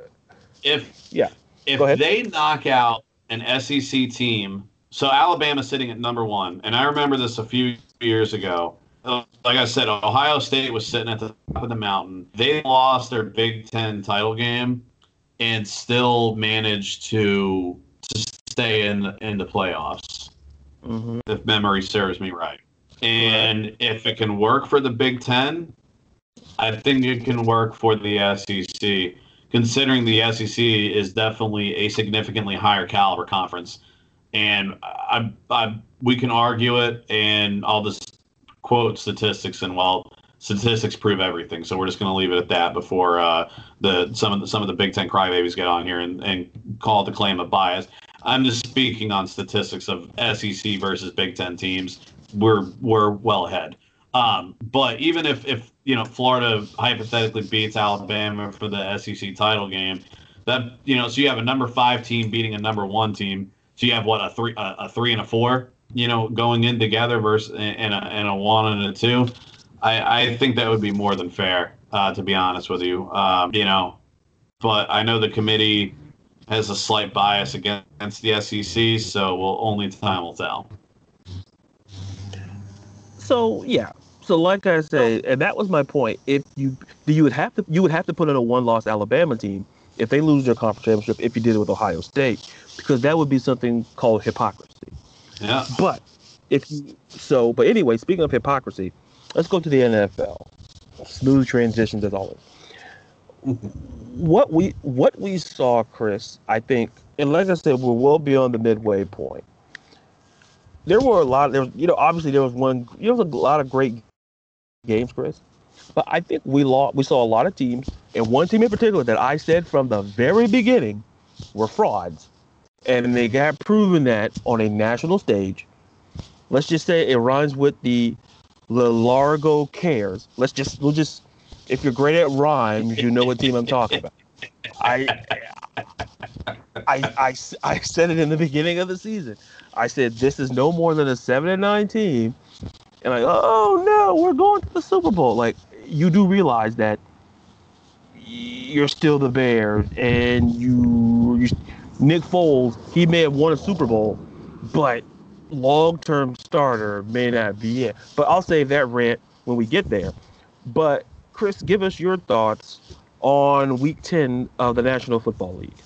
if Yeah. if they knock out an SEC team, so Alabama sitting at number one, and I remember this a few years ago. Like I said, Ohio State was sitting at the top of the mountain. They lost their Big Ten title game, and still managed to to stay in the, in the playoffs hmm if memory serves me right. And if it can work for the Big Ten, I think it can work for the SEC, considering the SEC is definitely a significantly higher caliber conference. And I, I, we can argue it, and I'll just quote statistics, and well, statistics prove everything. So we're just going to leave it at that before uh, the some of the some of the Big Ten crybabies get on here and, and call the claim a bias. I'm just speaking on statistics of SEC versus Big Ten teams. We're we're well ahead. Um, but even if if you know Florida hypothetically beats Alabama for the SEC title game, that you know so you have a number five team beating a number one team. So you have what a three a, a three and a four, you know, going in together versus and a, and a one and a two. I, I think that would be more than fair, uh, to be honest with you. Um, you know, but I know the committee has a slight bias against the SEC, so well, only time will tell. So yeah. So like I said, oh. and that was my point. If you you would have to you would have to put in a one loss Alabama team if they lose their conference championship if you did it with Ohio State because that would be something called hypocrisy. Yeah. But if you so but anyway, speaking of hypocrisy, let's go to the NFL. Smooth transitions as always. What we what we saw, Chris, I think, and like I said, we're well beyond the midway point. There were a lot. There was, you know, obviously there was one. You know, there was a lot of great games, Chris. But I think we lost. We saw a lot of teams, and one team in particular that I said from the very beginning were frauds, and they got proven that on a national stage. Let's just say it rhymes with the Largo Cares. Let's just we'll just if you're great at rhymes, you know what team I'm talking about. I, I, I, I said it in the beginning of the season. I said this is no more than a seven and nine team, and like, oh no, we're going to the Super Bowl. Like you do realize that you're still the Bears, and you, you Nick Foles, he may have won a Super Bowl, but long-term starter may not be it. But I'll save that rant when we get there. But Chris, give us your thoughts on Week 10 of the National Football League.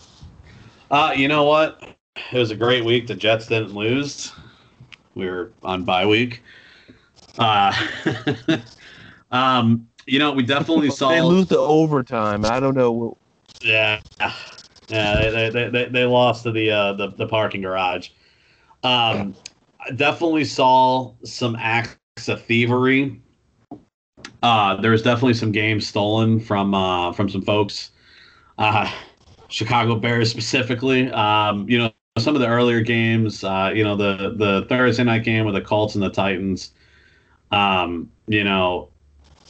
Uh, you know what? It was a great week. The Jets didn't lose. We were on bye week. Uh, [LAUGHS] um, you know, we definitely saw. [LAUGHS] They lose the overtime. I don't know. Yeah, yeah, they, they, they, they lost to the, uh, the the parking garage. Um, I definitely saw some acts of thievery. Uh, there was definitely some games stolen from uh, from some folks. Uh, Chicago Bears specifically. Um, you know, some of the earlier games. Uh, you know, the the Thursday night game with the Colts and the Titans. Um, you know,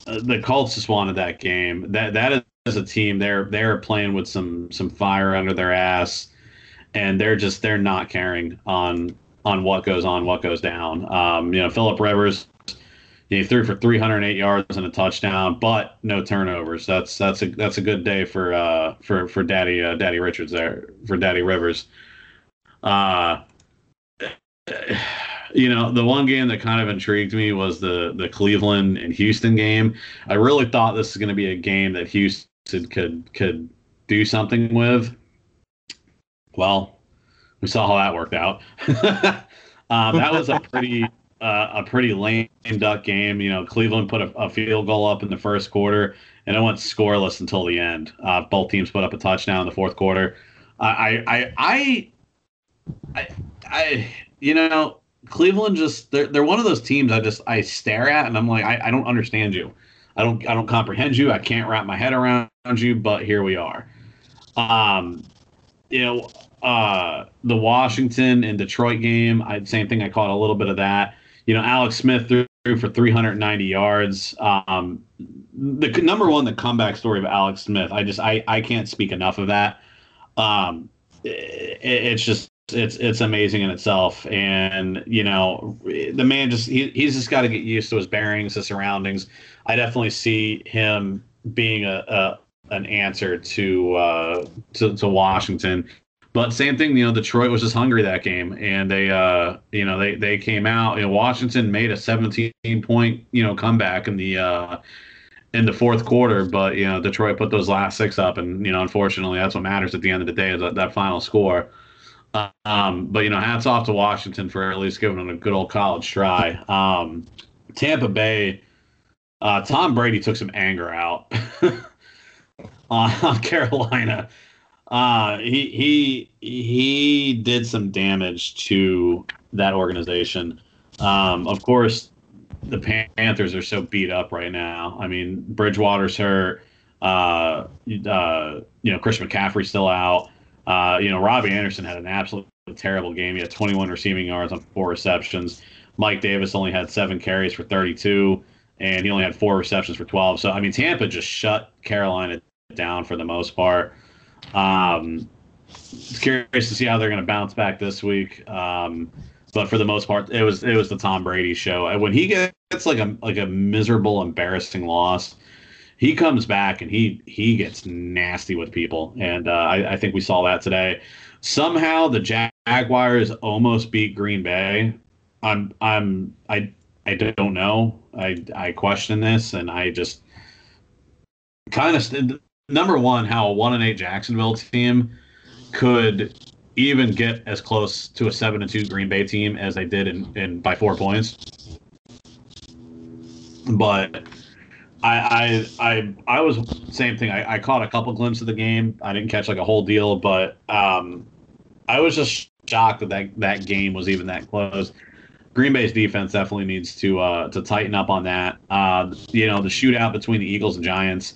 uh, the Colts just wanted that game. That that is a team. They're they're playing with some some fire under their ass, and they're just they're not caring on on what goes on, what goes down. Um, you know, Philip Rivers. He threw for 308 yards and a touchdown, but no turnovers. That's that's a that's a good day for uh for for Daddy uh, Daddy Richards there for Daddy Rivers. Uh, you know, the one game that kind of intrigued me was the the Cleveland and Houston game. I really thought this was going to be a game that Houston could could do something with. Well, we saw how that worked out. [LAUGHS] um, that was a pretty [LAUGHS] uh, a pretty lame duck game. You know, Cleveland put a, a, field goal up in the first quarter, and it went scoreless until the end. Uh, both teams put up a touchdown in the fourth quarter. I, I, I, I, I, you know, Cleveland just they're they're one of those teams I just I stare at and I'm like I, I don't understand you. I don't I don't comprehend you. I can't wrap my head around you, but here we are. Um, you know, uh, the Washington and Detroit game, I same thing. I caught a little bit of that. You know, Alex Smith threw for 390 yards. Um, the number one, the comeback story of Alex Smith. I just I I can't speak enough of that. Um, it, it's just it's it's amazing in itself, and you know the man just he, he's just got to get used to his bearings, his surroundings. I definitely see him being a, a an answer to, uh, to to Washington. But same thing, you know, Detroit was just hungry that game, and they, uh, you know, they they came out. You know, Washington made a 17 point, you know, comeback in the uh, in the fourth quarter, but you know, Detroit put those last six up, and you know, unfortunately, that's what matters at the end of the day is that, that final score. Um, but you know, hats off to Washington for at least giving them a good old college try. Um, Tampa Bay, uh, Tom Brady took some anger out [LAUGHS] on, Carolina. Uh, he he he did some damage to that organization. Um, of course, the Panthers are so beat up right now. I mean, Bridgewater's hurt. Uh, uh, you know, Chris McCaffrey's still out. Uh, you know, Robbie Anderson had an absolutely terrible game. He had 21 receiving yards on four receptions. Mike Davis only had seven carries for 32, and he only had four receptions for 12. So, I mean, Tampa just shut Carolina down for the most part. Um, curious to see how they're going to bounce back this week. Um, but for the most part, it was it was the Tom Brady show. When he gets like a like a miserable, embarrassing loss, he comes back and he he gets nasty with people, and uh, I, I think we saw that today. Somehow the Jaguars almost beat Green Bay. I'm I'm I I don't know. I I question this, and I just kind of st- number one how a one and eight Jacksonville team could even get as close to a seven and two Green Bay team as they did in, in by four points. But I I I I was same thing. I, I caught a couple glimpses of the game. I didn't catch like a whole deal, but um, I was just shocked that, that that game was even that close. Green Bay's defense definitely needs to uh, to tighten up on that. Uh, you know, the shootout between the Eagles and Giants,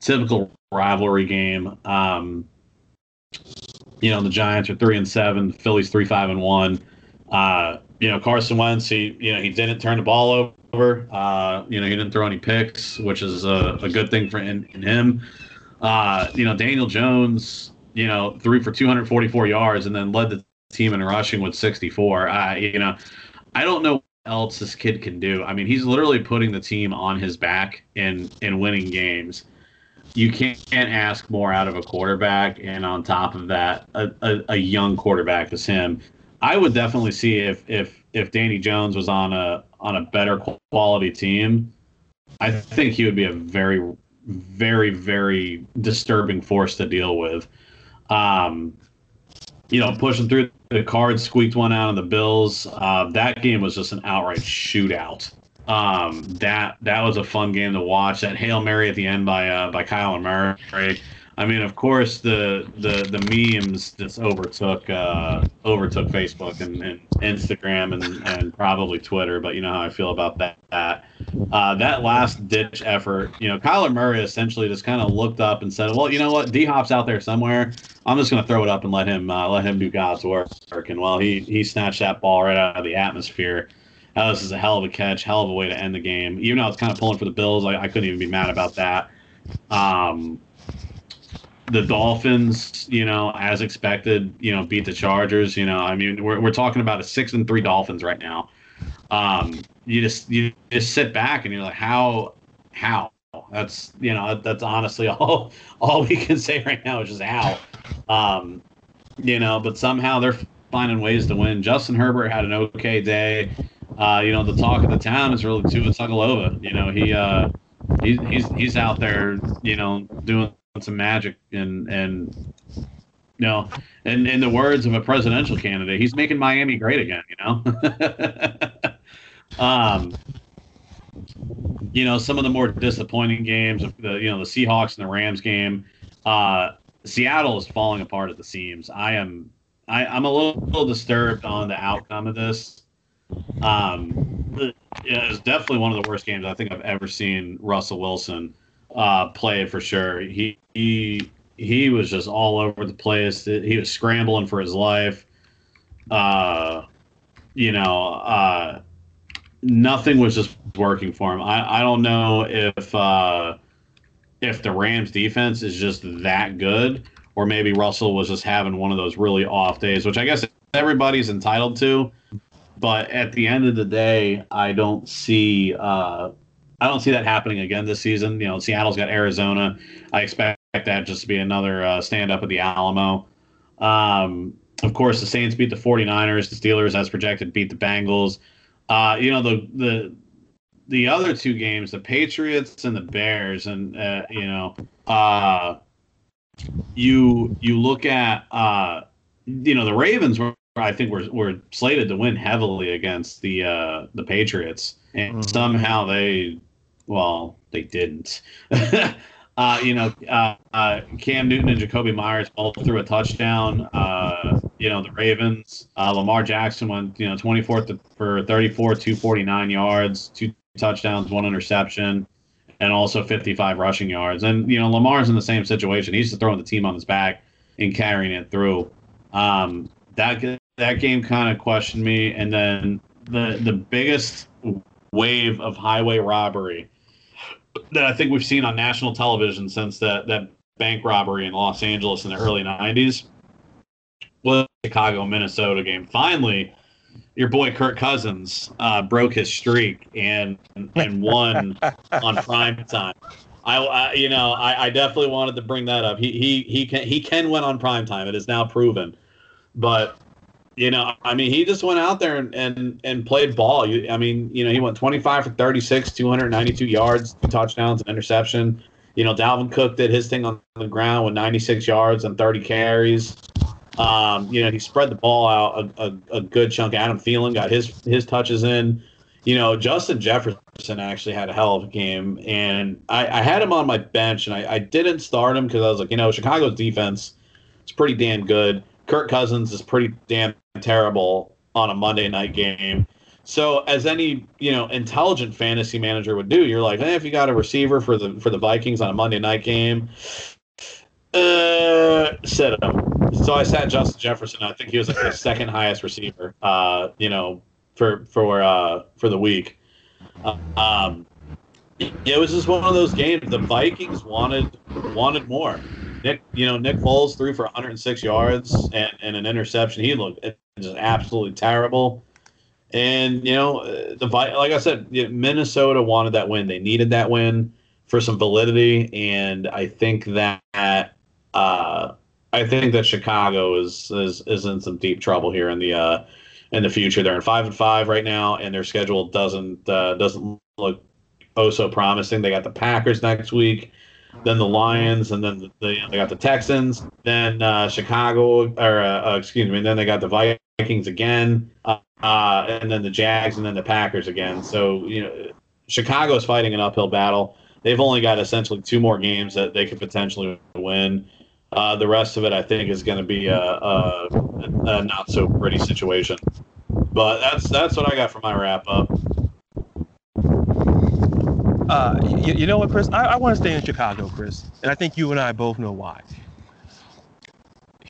typical rivalry game. Um, you know, the Giants are three and seven, Phillies three five and one. Uh, you know, Carson Wentz, he you know he didn't turn the ball over. Uh, you know, he didn't throw any picks, which is a, a good thing for in, in him. Uh, you know, Daniel Jones, you know, threw for 244 yards and then led the team in rushing with 64. Uh, you know, I don't know what else this kid can do. I mean, he's literally putting the team on his back in in winning games you can't ask more out of a quarterback, and on top of that, a, a, a, young quarterback is him. I would definitely see if if if Danny Jones was on a on a better quality team. I think he would be a very, very, very disturbing force to deal with. Um, you know, pushing through the cards, squeaked one out on the Bills. Uh, that game was just an outright shootout um, that that was a fun game to watch. That hail mary at the end by uh, by Kyler Murray. I mean, of course, the the the memes just overtook uh, overtook Facebook and, and Instagram and, and probably Twitter. But you know how I feel about that. That, uh, that last ditch effort, you know, Kyler Murray essentially just kind of looked up and said, "Well, you know what? D Hop's out there somewhere. I'm just going to throw it up and let him uh, let him do God's work." And well, he he snatched that ball right out of the atmosphere. this is a hell of a catch, hell of a way to end the game. Even though I was kind of pulling for the Bills, I, I couldn't even be mad about that. Um, the Dolphins, you know, as expected, you know, beat the Chargers. You know, I mean, we're, we're talking about a six and three Dolphins right now. Um, you just you just sit back and you're like, how how that's you know that's honestly [LAUGHS] all all we can say right now is just how. Um, you know, but somehow they're finding ways to win. Justin Herbert had an okay day uh, you know, the talk of the town is really Tua Tagovailoa. You know, he uh, he's he's he's out there, you know, doing some magic and and you know, and in the words of a presidential candidate, he's making Miami great again. You know. [LAUGHS] um, you know, some of the more disappointing games, the you know the Seahawks and the Rams game. Uh, Seattle is falling apart at the seams. I am I, I'm a little, little disturbed on the outcome of this. Um, yeah, it's definitely one of the worst games I think I've ever seen Russell Wilson uh, play for sure. He he he was just all over the place. He was scrambling for his life. Uh, you know, uh, nothing was just working for him. I, I don't know if uh, if the Rams defense is just that good, or maybe Russell was just having one of those really off days, which I guess everybody's entitled to. But at the end of the day, I don't see uh, I don't see that happening again this season. You know, Seattle's got Arizona. I expect that just to be another uh, stand up at the Alamo. Um, of course, the Saints beat the 49ers. The Steelers, as projected, beat the Bengals. Uh, you know, the the the other two games, the Patriots and the Bears, and uh, you know, uh, you you look at uh, you know the Ravens were I think were were slated to win heavily against the uh, the Patriots, and mm-hmm. somehow they well they didn't. [LAUGHS] uh, you know, uh, uh, Cam Newton and Jakobi Meyers both threw a touchdown. Uh, you know, the Ravens, uh, Lamar Jackson went, you know, 24 for 34, 249 yards, two touchdowns, one interception, and also 55 rushing yards. And, you know, Lamar's in the same situation. He's throwing the team on his back and carrying it through. Um, that, that game kind of questioned me. And then the, the biggest wave of highway robbery that I think we've seen on national television since that that bank robbery in Los Angeles in the early '90s was Chicago Minnesota game. Finally, your boy Kirk Cousins uh, broke his streak and and won [LAUGHS] on prime time. I, I you know I, I, definitely wanted to bring that up. He he he can he can win on prime time. It is now proven, but you know, I mean, he just went out there and, and, and played ball. You, I mean, you know, he went 25 for 36, 292 yards, two touchdowns, an interception. You know, Dalvin Cook did his thing on the ground with 96 yards and 30 carries. Um, you know, he spread the ball out a, a, a, good chunk. Adam Thielen got his his touches in. You know, Justin Jefferson actually had a hell of a game, and I, I had him on my bench, and I, I didn't start him because I was like, you know, Chicago's defense is pretty damn good. Kirk Cousins is pretty damn terrible on a Monday night game. So, as any you know intelligent fantasy manager would do, you're like, hey, if you got a receiver for the for the Vikings on a Monday night game, uh, set him. So I sat Justin Jefferson. I think he was like the second highest receiver. Uh, you know, for for uh for the week. Um, it was just one of those games. The Vikings wanted wanted more. Nick, you know, Nick Foles threw for 106 yards and, and an interception. He looked just absolutely terrible. And you know, the like I said, Minnesota wanted that win. They needed that win for some validity, and I think that uh, I think that Chicago is, is is in some deep trouble here in the uh, in the future. They're in five and five right now, and their schedule doesn't uh, doesn't look oh so promising. They got the Packers next week then the Lions, and then the, the, they got the Texans, then uh, Chicago, or uh, uh, excuse me, then they got the Vikings again, uh, uh, and then the Jags, and then the Packers again. So you know, Chicago is fighting an uphill battle. They've only got essentially two more games that they could potentially win. Uh, the rest of it, I think, is going to be a, a, a not so pretty situation. But that's that's what I got for my wrap up. Uh, you, you, know what, Chris? I, I want to stay in Chicago, Chris, and I think you and I both know why.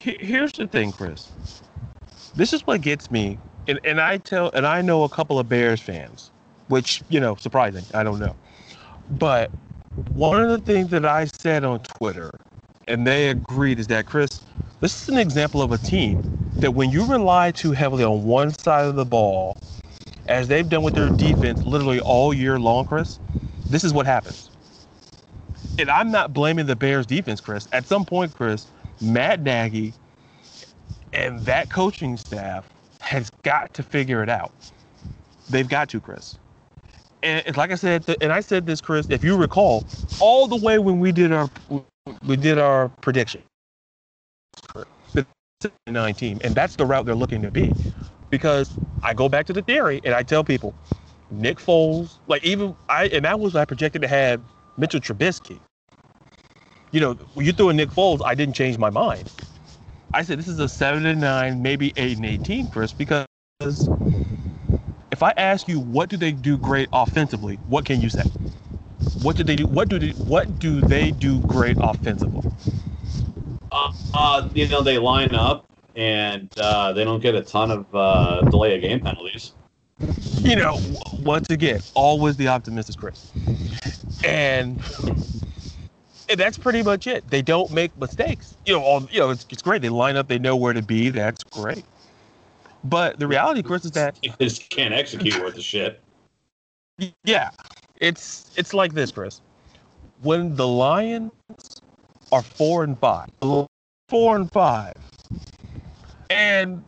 here's the thing, Chris. This is what gets me, and, and I tell, and I know a couple of Bears fans, which you know, surprising. I don't know, but one of the things that I said on Twitter, and they agreed, is that Chris, this is an example of a team that when you rely too heavily on one side of the ball, as they've done with their defense literally all year long, Chris, this is what happens. And I'm not blaming the Bears defense, Chris. At some point, Chris, Matt Nagy and that coaching staff has got to figure it out. They've got to, Chris. And it's like I said, and I said this, Chris, if you recall, all the way when we did our we did our prediction, nine team, and that's the route they're looking to be. Because I go back to the theory and I tell people, Nick Foles, like even I, and that was I projected to have Mitchell Trubisky. You know, when you threw in Nick Foles, I didn't change my mind. I said this is a seven and nine, maybe eight and eighteen, Chris, because if I ask you what do they do great offensively, what can you say? What do they do? What do they, what do they do great offensively? Uh, uh, you know, they line up and uh, they don't get a ton of uh, delay of game penalties you know, once again, always the optimistic Chris. And, and that's pretty much it. They don't make mistakes. You know, all, you know, it's, it's great. They line up. They know where to be. That's great. But the reality, Chris, is that they just can't execute worth a shit. Yeah, it's it's like this, Chris. When the Lions are four and five, four and five, and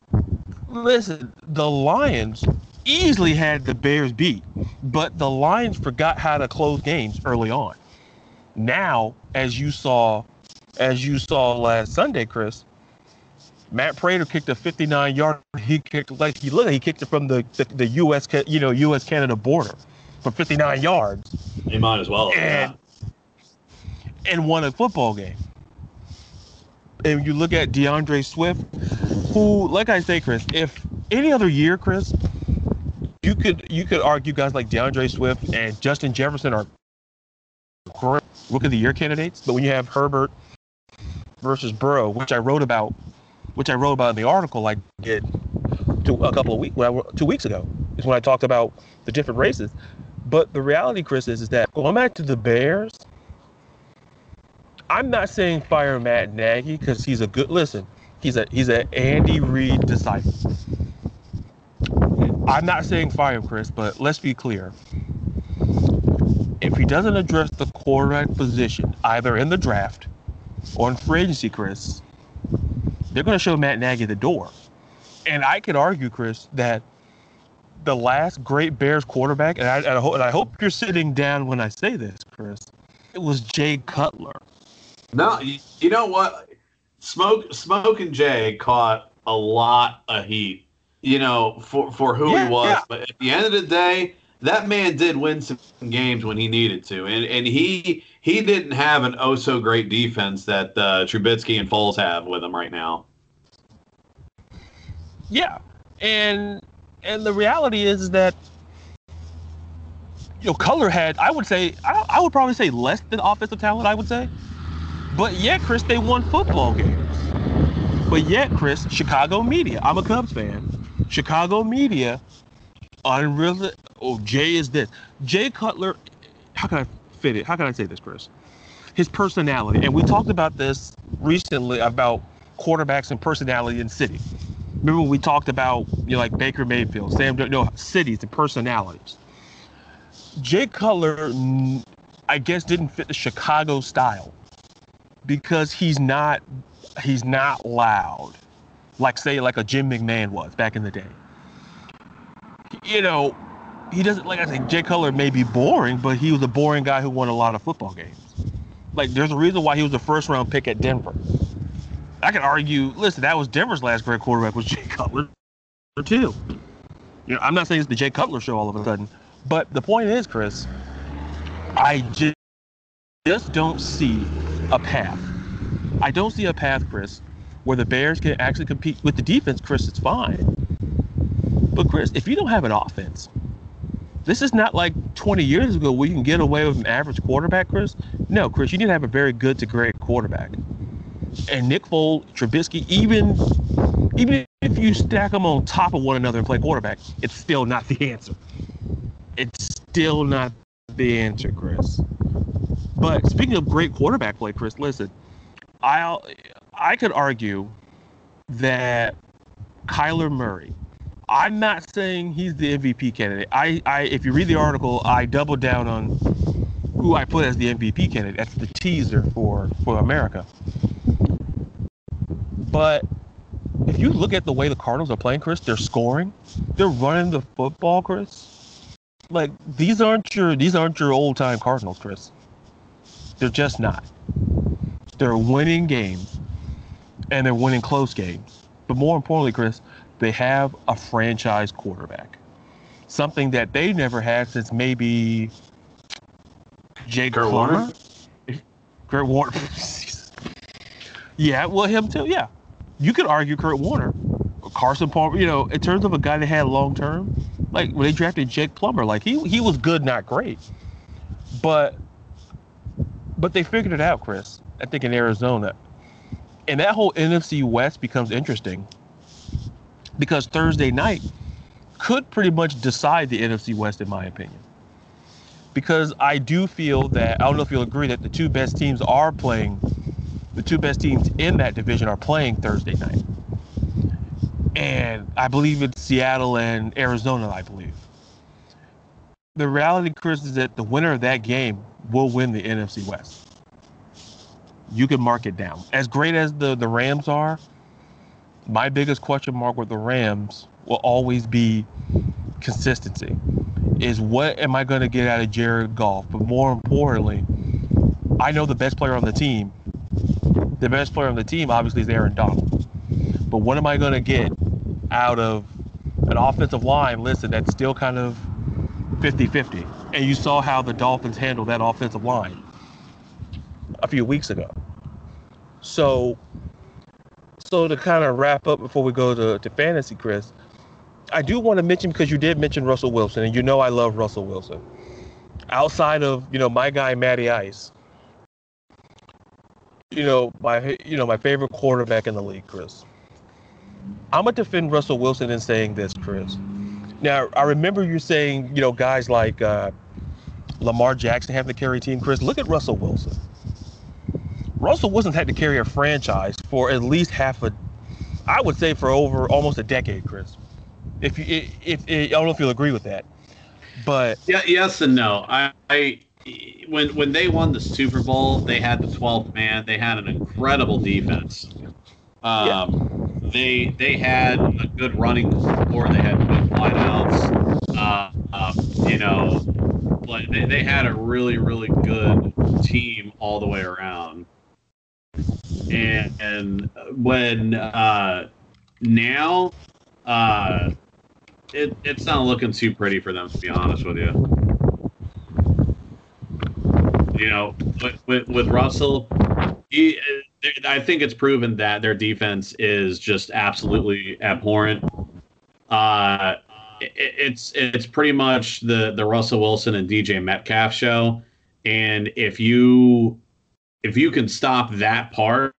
listen, the Lions easily had the Bears beat, but the Lions forgot how to close games early on. Now, as you saw, as you saw last Sunday, Chris, Matt Prater kicked a 59 yard. He kicked like he looked. He kicked it from the, the, the U.S. you know U.S. Canada border for 59 yards. He might as well. And, yeah. and won a football game. And you look at D'Andre Swift, who, like I say, Chris, if any other year, Chris, you could you could argue guys like D'Andre Swift and Justin Jefferson are great rookie of the year candidates. But when you have Herbert versus Burrow, which I wrote about which I wrote about in the article I did two, a couple of weeks, well, two weeks ago, is when I talked about the different races. But the reality, Chris, is, is that going back to the Bears, I'm not saying fire Matt Nagy because he's a good listen. He's a he's an Andy Reid disciple. I'm not saying fire Chris, but let's be clear. If he doesn't address the quarterback position, either in the draft or in free agency, Chris, they're going to show Matt Nagy the door. And I could argue, Chris, that the last great Bears quarterback, and I, and I, hope, and I hope you're sitting down when I say this, Chris, it was Jay Cutler. No, you, you know what? Smoke, Smoke and Jay caught a lot of heat, you know, for, for who yeah, he was. Yeah. But at the end of the day, that man did win some games when he needed to, and and he he didn't have an oh so great defense that uh, Trubisky and Foles have with him right now. Yeah, and and the reality is that you know Cutler had I would say I, I would probably say less than offensive talent I would say, but yet Chris they won football games. But yet Chris Chicago media I'm a Cubs fan. Chicago media unreal. Oh Jay is this Jay Cutler. How can I fit it. How can I say this, Chris? His personality, and we talked about this recently about quarterbacks and personality in city. Remember we talked about you know like Baker Mayfield, Sam, no cities and personalities. Jay Cutler, mm, I guess, didn't fit the Chicago style because he's not he's not loud, like say like a Jim McMahon was back in the day. You know, he doesn't like I say Jay Cutler may be boring, but he was a boring guy who won a lot of football games. Like there's a reason why he was the first round pick at Denver. I could argue, listen, that was Denver's last great quarterback was [LAUGHS] Jay Cutler too. You know, I'm not saying it's the Jay Cutler show all of a sudden, but the point is, Chris, I just just don't see a path. I don't see a path, Chris, where the Bears can actually compete with the defense. Chris, it's fine. But Chris, if you don't have an offense, this is not like 20 years ago where you can get away with an average quarterback, Chris. No, Chris, you need to have a very good to great quarterback. And Nick Foles, Trubisky, even even if you stack them on top of one another and play quarterback, it's still not the answer. It's still not the answer, Chris. But speaking of great quarterback play, Chris, listen, I I could argue that Kyler Murray I'm not saying he's the MVP candidate. I, I, if you read the article, I double down on who I put as the MVP candidate. That's the teaser for for America. But if you look at the way the Cardinals are playing, Chris, they're scoring, they're running the football, Chris. Like these aren't your these aren't your old time Cardinals, Chris. They're just not. They're winning games, and they're winning close games. But more importantly, Chris, they have a franchise quarterback. Something that they never had since maybe Jake Kurt Warner. [LAUGHS] Kurt Warner. [LAUGHS] yeah, well, him too. Yeah, you could argue Kurt Warner, Carson Palmer. You know, in terms of a guy that had long term, like when they drafted Jake Plummer, like he he was good, not great, but but they figured it out, Chris. I think in Arizona, and that whole NFC West becomes interesting because Thursday night could pretty much decide the NFC West, in my opinion. Because I do feel that I don't know if you'll agree that the two best teams are playing, the two best teams in that division are playing Thursday night. and I believe it's Seattle and Arizona. I believe. The reality, Chris, is that the winner of that game will win the NFC West. You can mark it down. As great as the the Rams are, my biggest question mark with the Rams will always be consistency. Is what am I going to get out of Jared Goff? But more importantly, I know the best player on the team. The best player on the team, obviously, is Aaron Donald. But what am I going to get out of an offensive line, listen, that's still kind of 50 50? And you saw how the Dolphins handled that offensive line a few weeks ago. So, so to kind of wrap up before we go to, to fantasy, Chris, I do want to mention because you did mention Russell Wilson, and you know I love Russell Wilson. Outside of you know my guy Matty Ice, you know my you know my favorite quarterback in the league, Chris. I'm gonna defend Russell Wilson in saying this, Chris. Now I remember you saying you know guys like uh, Lamar Jackson have to carry team. Chris, look at Russell Wilson. Russell Wilson had to carry a franchise for at least half a, I would say for over almost a decade, Chris. If you, if, if, I don't know if you'll agree with that, but yeah, yes and no. I, I when when they won the Super Bowl, they had the 12th man. They had an incredible defense. Um, yeah. They they had a good running corps. They had good wideouts. Uh, uh, you know, but they, they had a really really good team all the way around. And, and when uh, now uh, it, it's not looking too pretty for them, to be honest with you. You know, with, with, with Russell, he, I think it's proven that their defense is just absolutely abhorrent. Uh, it, it's it's pretty much the the Russell Wilson and DJ Metcalf show, and if you if you can stop that part,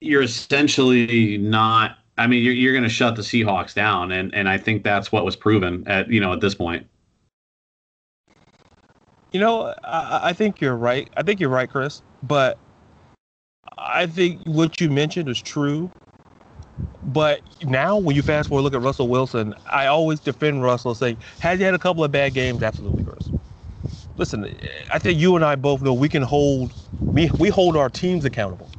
you're essentially not I mean, you're, you're going to shut the Seahawks down, and and I think that's what was proven at you know at this point. You know, I, I think you're right. I think you're right, Chris. But I think what you mentioned is true. But now, when you fast forward, look at Russell Wilson. I always defend Russell, saying, "Has he had a couple of bad games? Absolutely, Chris." Listen, I think you and I both know we can hold we we hold our teams accountable.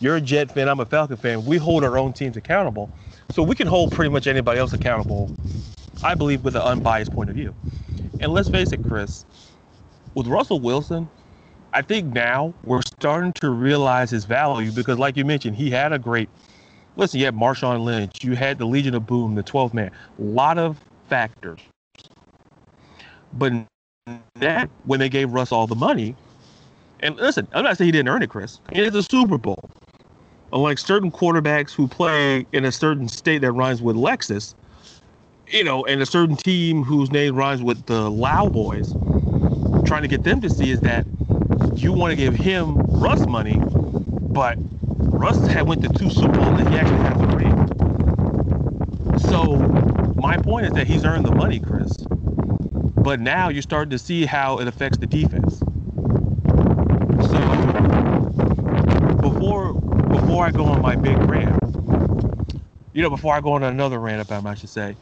You're a Jet fan, I'm a Falcon fan. We hold our own teams accountable. So we can hold pretty much anybody else accountable, I believe, with an unbiased point of view. And let's face it, Chris, with Russell Wilson, I think now we're starting to realize his value because, like you mentioned, he had a great. Listen, you had Marshawn Lynch, you had the Legion of Boom, the 12th man, a lot of factors. But that when they gave Russ all the money, and listen, I'm not saying he didn't earn it, Chris. It's a Super Bowl. Unlike certain quarterbacks who play in a certain state that rhymes with Lexus, you know, and a certain team whose name rhymes with the Loud Boys, trying to get them to see is that you want to give him Russ money, but Russ had went to two Super Bowls and he actually a ring. So my point is that he's earned the money, Chris. But now you're starting to see how it affects the defense. So before before I go on my big rant, you know, before I go on another rant about him, I should say,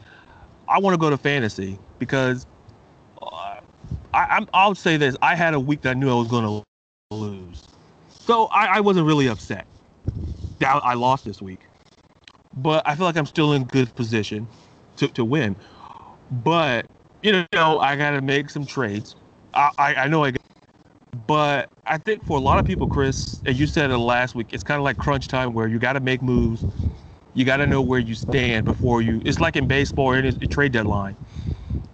I want to go to fantasy because uh, I, i will say this: I had a week that I knew I was going to lose, so I, I wasn't really upset. that I lost this week, but I feel like I'm still in good position to to win. But you know, I got to make some trades. I, I, I know I but I think for a lot of people, Chris, and you said it last week, it's kind of like crunch time where you got to make moves. You got to know where you stand before you. It's like in baseball or in a trade deadline.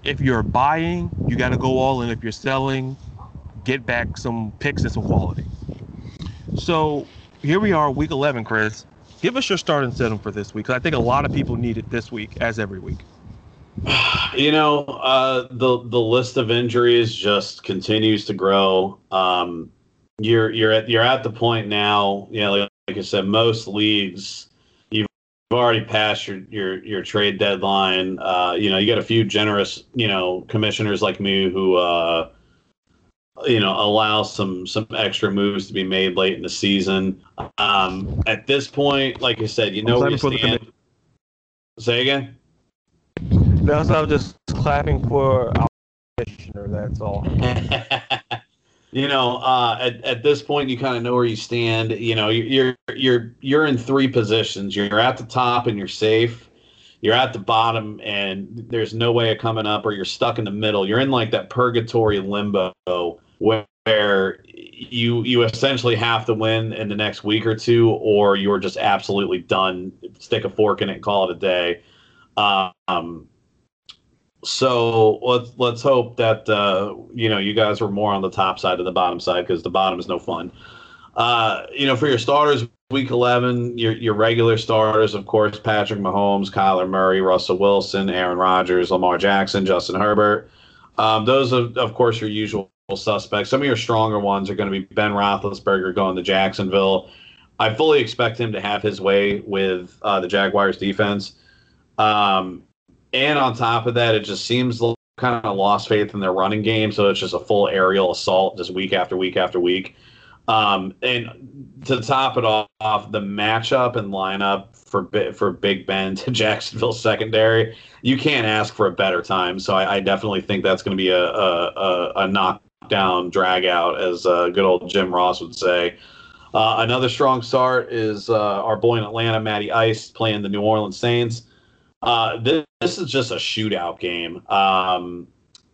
If you're buying, you got to go all in. If you're selling, get back some picks and some quality. So here we are, week 11, Chris. Give us your starting setting for this week because I think a lot of people need it this week, as every week. [SIGHS] You know, uh, the the list of injuries just continues to grow. Um, you're you're at you're at the point now. You know, like, like I said, most leagues you've already passed your your your trade deadline. Uh, you know, you got a few generous you know commissioners like me who uh, you know allow some some extra moves to be made late in the season. Um, at this point, like I said, you know where you stand Say again. No, so I'm just clapping for our commissioner. That's all. [LAUGHS] you know, uh, at, at this point, you kind of know where you stand. You know, you're you're you're in three positions. You're at the top and you're safe. You're at the bottom and there's no way of coming up, or you're stuck in the middle. You're in like that purgatory limbo where you you essentially have to win in the next week or two, or you're just absolutely done. Stick a fork in it and call it a day. Um, so let's let's hope that uh, you know you guys are more on the top side than the bottom side because the bottom is no fun. Uh, you know, for your starters, week eleven, your your regular starters, of course, Patrick Mahomes, Kyler Murray, Russell Wilson, Aaron Rodgers, Lamar Jackson, Justin Herbert. Um, those are, of course, your usual suspects. Some of your stronger ones are going to be Ben Roethlisberger going to Jacksonville. I fully expect him to have his way with uh, the Jaguars defense. Um, and on top of that, it just seems kind of lost faith in their running game. So it's just a full aerial assault just week after week after week. Um, and to top it off, the matchup and lineup for for Big Ben to [LAUGHS] Jacksonville secondary, you can't ask for a better time. So I, I definitely think that's going to be a, a, a, knockdown drag out, as uh, good old Jim Ross would say. Uh, another strong start is uh, our boy in Atlanta, Matty Ice, playing the New Orleans Saints. Uh, this, this, is just a shootout game. Um,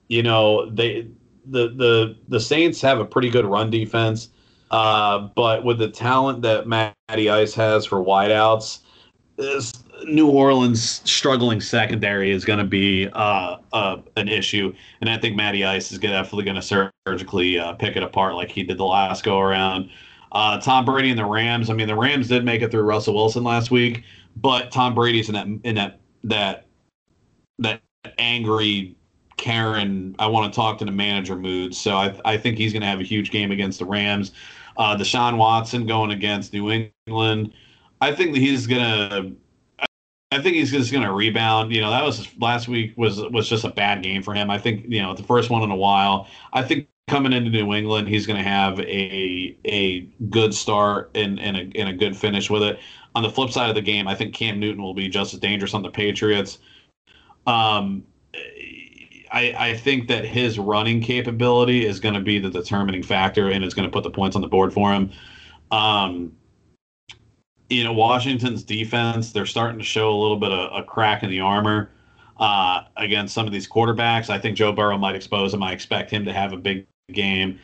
you know, they the the the Saints have a pretty good run defense, uh, but with the talent that Matty Ice has for wideouts, this New Orleans struggling secondary is going to be uh, uh, an issue, and I think Matty Ice is definitely going to surgically uh, pick it apart like he did the last go around. Uh, Tom Brady and the Rams. I mean, the Rams did make it through Russell Wilson last week, but Tom Brady's in that in that that that angry Karen, I want to talk to the manager mood. So I, I think he's going to have a huge game against the Rams. Uh, Deshaun Watson going against New England. I think that he's going to. I think he's just going to rebound. You know, that was last week was was just a bad game for him. I think you know the first one in a while. I think coming into New England, he's going to have a a good start and and a, and a good finish with it on the flip side of the game, I think Cam Newton will be just as dangerous on the Patriots. Um, I, I think that his running capability is going to be the determining factor and it's going to put the points on the board for him. Um, you know, Washington's defense, they're starting to show a little bit of a crack in the armor uh, against some of these quarterbacks. I think Joe Burrow might expose him. I expect him to have a big game.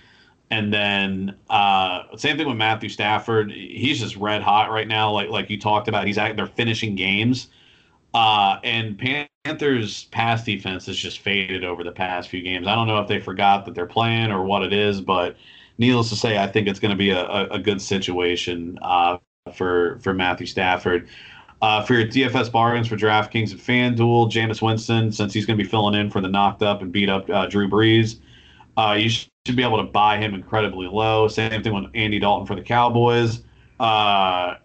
And then uh, same thing with Matthew Stafford. He's just red hot right now. Like like you talked about, he's they're finishing games. Uh, and Panthers pass defense has just faded over the past few games. I don't know if they forgot that they're playing or what it is, but needless to say, I think it's going to be a, a, a, good situation uh, for for Matthew Stafford. Uh, for your DFS bargains for DraftKings and FanDuel, Jameis Winston, since he's going to be filling in for the knocked up and beat up uh, Drew Brees, uh, you should be able to buy him incredibly low. Same thing with Andy Dalton for the Cowboys. Uh,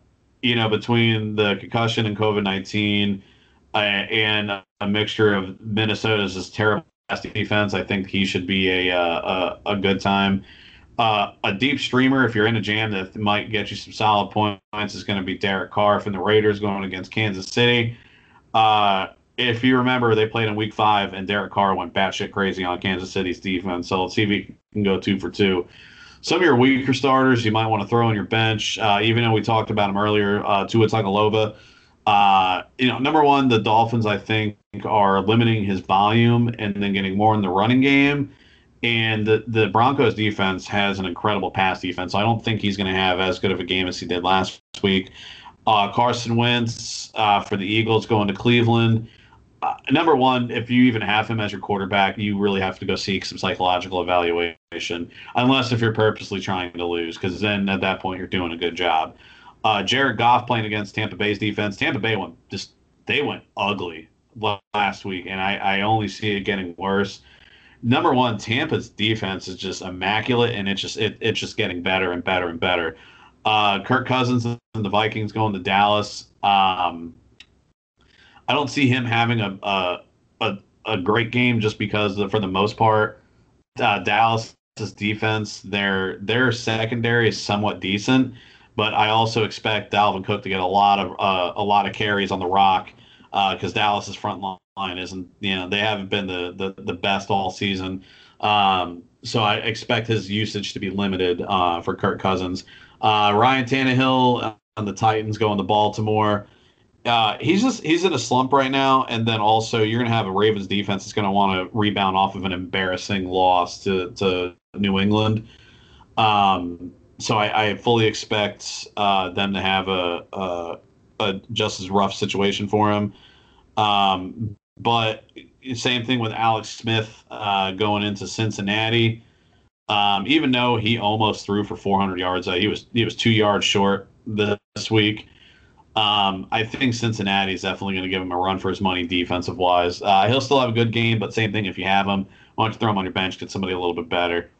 you know, between the concussion and COVID 19 uh, and a mixture of Minnesota's just terrible defense, I think he should be a, uh, a, a good time. Uh, a deep streamer, if you're in a jam that might get you some solid points, is going to be Derek Carr from the Raiders going against Kansas City. Uh, if you remember, they played in Week Five, and Derek Carr went batshit crazy on Kansas City's defense. So let's see if he can go two for two. Some of your weaker starters you might want to throw on your bench, uh, even though we talked about him earlier. Uh, Tua Tagovailoa. Uh, you know, number one, the Dolphins I think are limiting his volume and then getting more in the running game. And the, the Broncos defense has an incredible pass defense. I don't think he's going to have as good of a game as he did last week. Uh, Carson Wentz uh, for the Eagles going to Cleveland uh, number one, if you even have him as your quarterback, you really have to go seek some psychological evaluation, unless if you're purposely trying to lose, because then at that point you're doing a good job. Uh, Jared Goff playing against Tampa Bay's defense. Tampa Bay went just they went ugly last week, and I, I only see it getting worse. Number one, Tampa's defense is just immaculate, and it's just it, it's just getting better and better and better. Uh, Kirk Cousins and the Vikings going to Dallas. Um, I don't see him having a a, a, a great game just because for the most part, uh, Dallas' defense their their secondary is somewhat decent, but I also expect Dalvin Cook to get a lot of uh, a lot of carries on the rock because uh, Dallas's front line isn't, you know, they haven't been the the, the best all season. Um, so I expect his usage to be limited uh, for Kirk Cousins. Uh, Ryan Tannehill on the Titans going to Baltimore. Uh, he's just he's in a slump right now, and then also you're going to have a Ravens defense that's going to want to rebound off of an embarrassing loss to to New England. Um, so I, I, fully expect uh, them to have a, a, a just as rough situation for him. Um, but same thing with Alex Smith uh, going into Cincinnati. Um, even though he almost threw for 400 yards, uh, he was he was two yards short this week. Um, I think Cincinnati is definitely going to give him a run for his money defensive wise. Uh, he'll still have a good game, but same thing if you have him, why don't you throw him on your bench, get somebody a little bit better.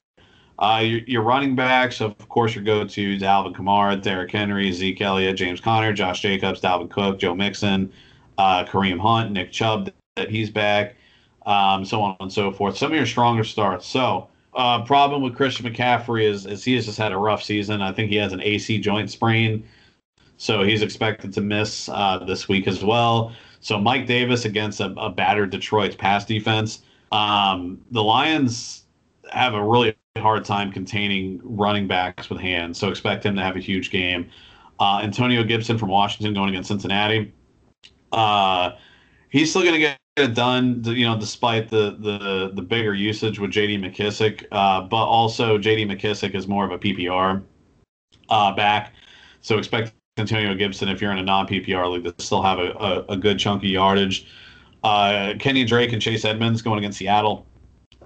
Uh, your, your, running backs, of course, your go-tos: Alvin Kamara, Derrick Henry, Zeke Elliott, James Conner, Josh Jacobs, Dalvin Cook, Joe Mixon, uh, Kareem Hunt, Nick Chubb that he's back, um, so on and so forth. Some of your stronger starts. So, uh, problem with Christian McCaffrey is, is he has just had a rough season. I think he has an AC joint sprain, so he's expected to miss uh, this week as well. So Mike Davis against a, a battered Detroit pass defense. Um, the Lions have a really hard time containing running backs with hands, so expect him to have a huge game. Uh, Antonio Gibson from Washington going against Cincinnati. Uh, he's still going to get it done, you know, despite the the the bigger usage with J.D. McKissick, Uh, but also J.D. McKissick is more of a PPR uh, back, so expect Antonio Gibson if you're in a non PPR league to still have a, a, a good chunky yardage. Uh, Kenny Drake and Chase Edmonds going against Seattle.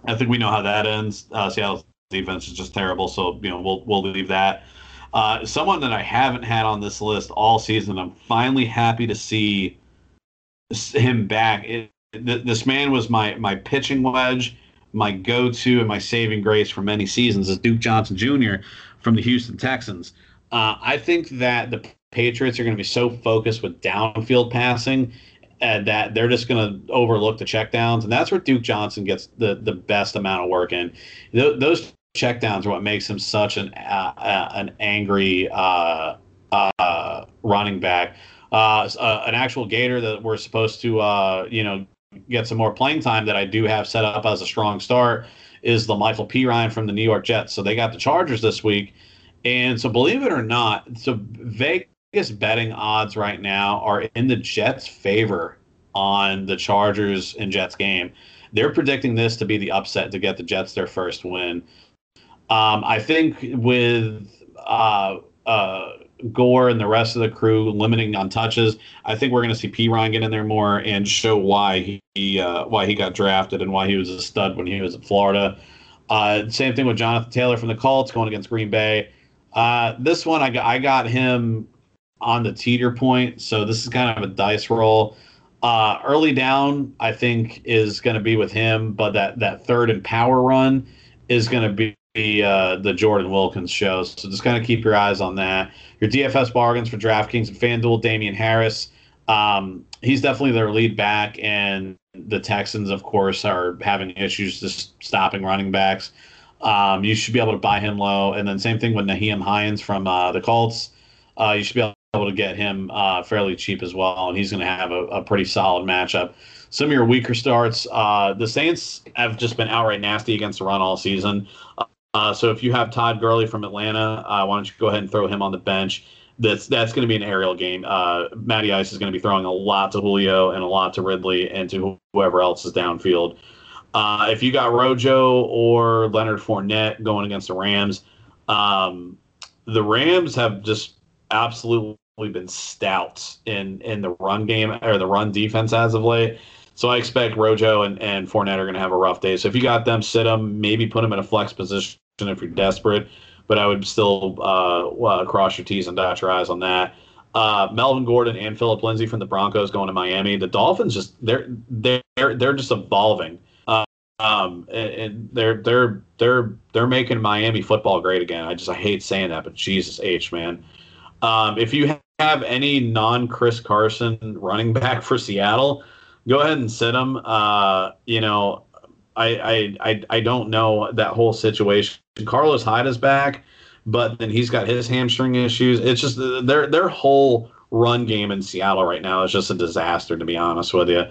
I think we know how that ends. Uh, Seattle's defense is just terrible, so you know we'll we'll leave that. Uh, someone that I haven't had on this list all season, I'm finally happy to see him back. It, th- this man was my my pitching wedge, my go-to, and my saving grace for many seasons is Duke Johnson Jr. from the Houston Texans. Uh, I think that the Patriots are going to be so focused with downfield passing and that they're just going to overlook the checkdowns, and that's where Duke Johnson gets the the best amount of work in. Th- those checkdowns are what makes him such an uh, uh, an angry uh, uh running back. Uh, uh, an actual Gator that we're supposed to you know get some more playing time that I do have set up as a strong start is La'Mical Perine from the New York Jets. So they got the Chargers this week. And so, believe it or not, so Vegas betting odds right now are in the Jets' favor on the Chargers and Jets game. They're predicting this to be the upset to get the Jets their first win. Um, I think with uh, uh, Gore and the rest of the crew limiting on touches, I think we're going to see Perine get in there more and show why he uh, why he got drafted and why he was a stud when he was at Florida. Uh, same thing with Jonathan Taylor from the Colts going against Green Bay. Uh, this one, I got, I got him on the teeter point, so this is kind of a dice roll. Uh, early down, I think, is going to be with him, but that, that third and power run is going to be uh, the Jordan Wilkins show. So just kind of keep your eyes on that. Your DFS bargains for DraftKings and FanDuel, Damien Harris. Um, he's definitely their lead back, and the Texans, of course, are having issues just stopping running backs. Um, you should be able to buy him low. And then same thing with Nyheim Hines from uh, the Colts. Uh, you should be able to get him uh, fairly cheap as well, and he's going to have a, a, pretty solid matchup. Some of your weaker starts, uh, the Saints have just been outright nasty against the run all season. Uh, so if you have Todd Gurley from Atlanta, uh, why don't you go ahead and throw him on the bench? That's that's going to be an aerial game. Matty Ice is going to be throwing a lot to Julio and a lot to Ridley and to whoever else is downfield. Uh, if you got Rojo or Leonard Fournette going against the Rams, um, the Rams have just absolutely been stout in in the run game or the run defense as of late. So I expect Rojo and, and Fournette are going to have a rough day. So if you got them, sit them, maybe put them in a flex position if you're desperate. But I would still uh, uh, cross your T's and dot your I's on that. Uh, Melvin Gordon and Philip Lindsay from the Broncos going to Miami. The Dolphins just they're they're they're just evolving. Um, and, and, they're they're they're they're making Miami football great again. I just I hate saying that, but Jesus H man. Um, if you have any non Chris Carson running back for Seattle, go ahead and sit him. Uh, you know, I, I I I don't know that whole situation. Carlos Hyde is back, but then he's got his hamstring issues. It's just their their whole run game in Seattle right now is just a disaster, to be honest with you.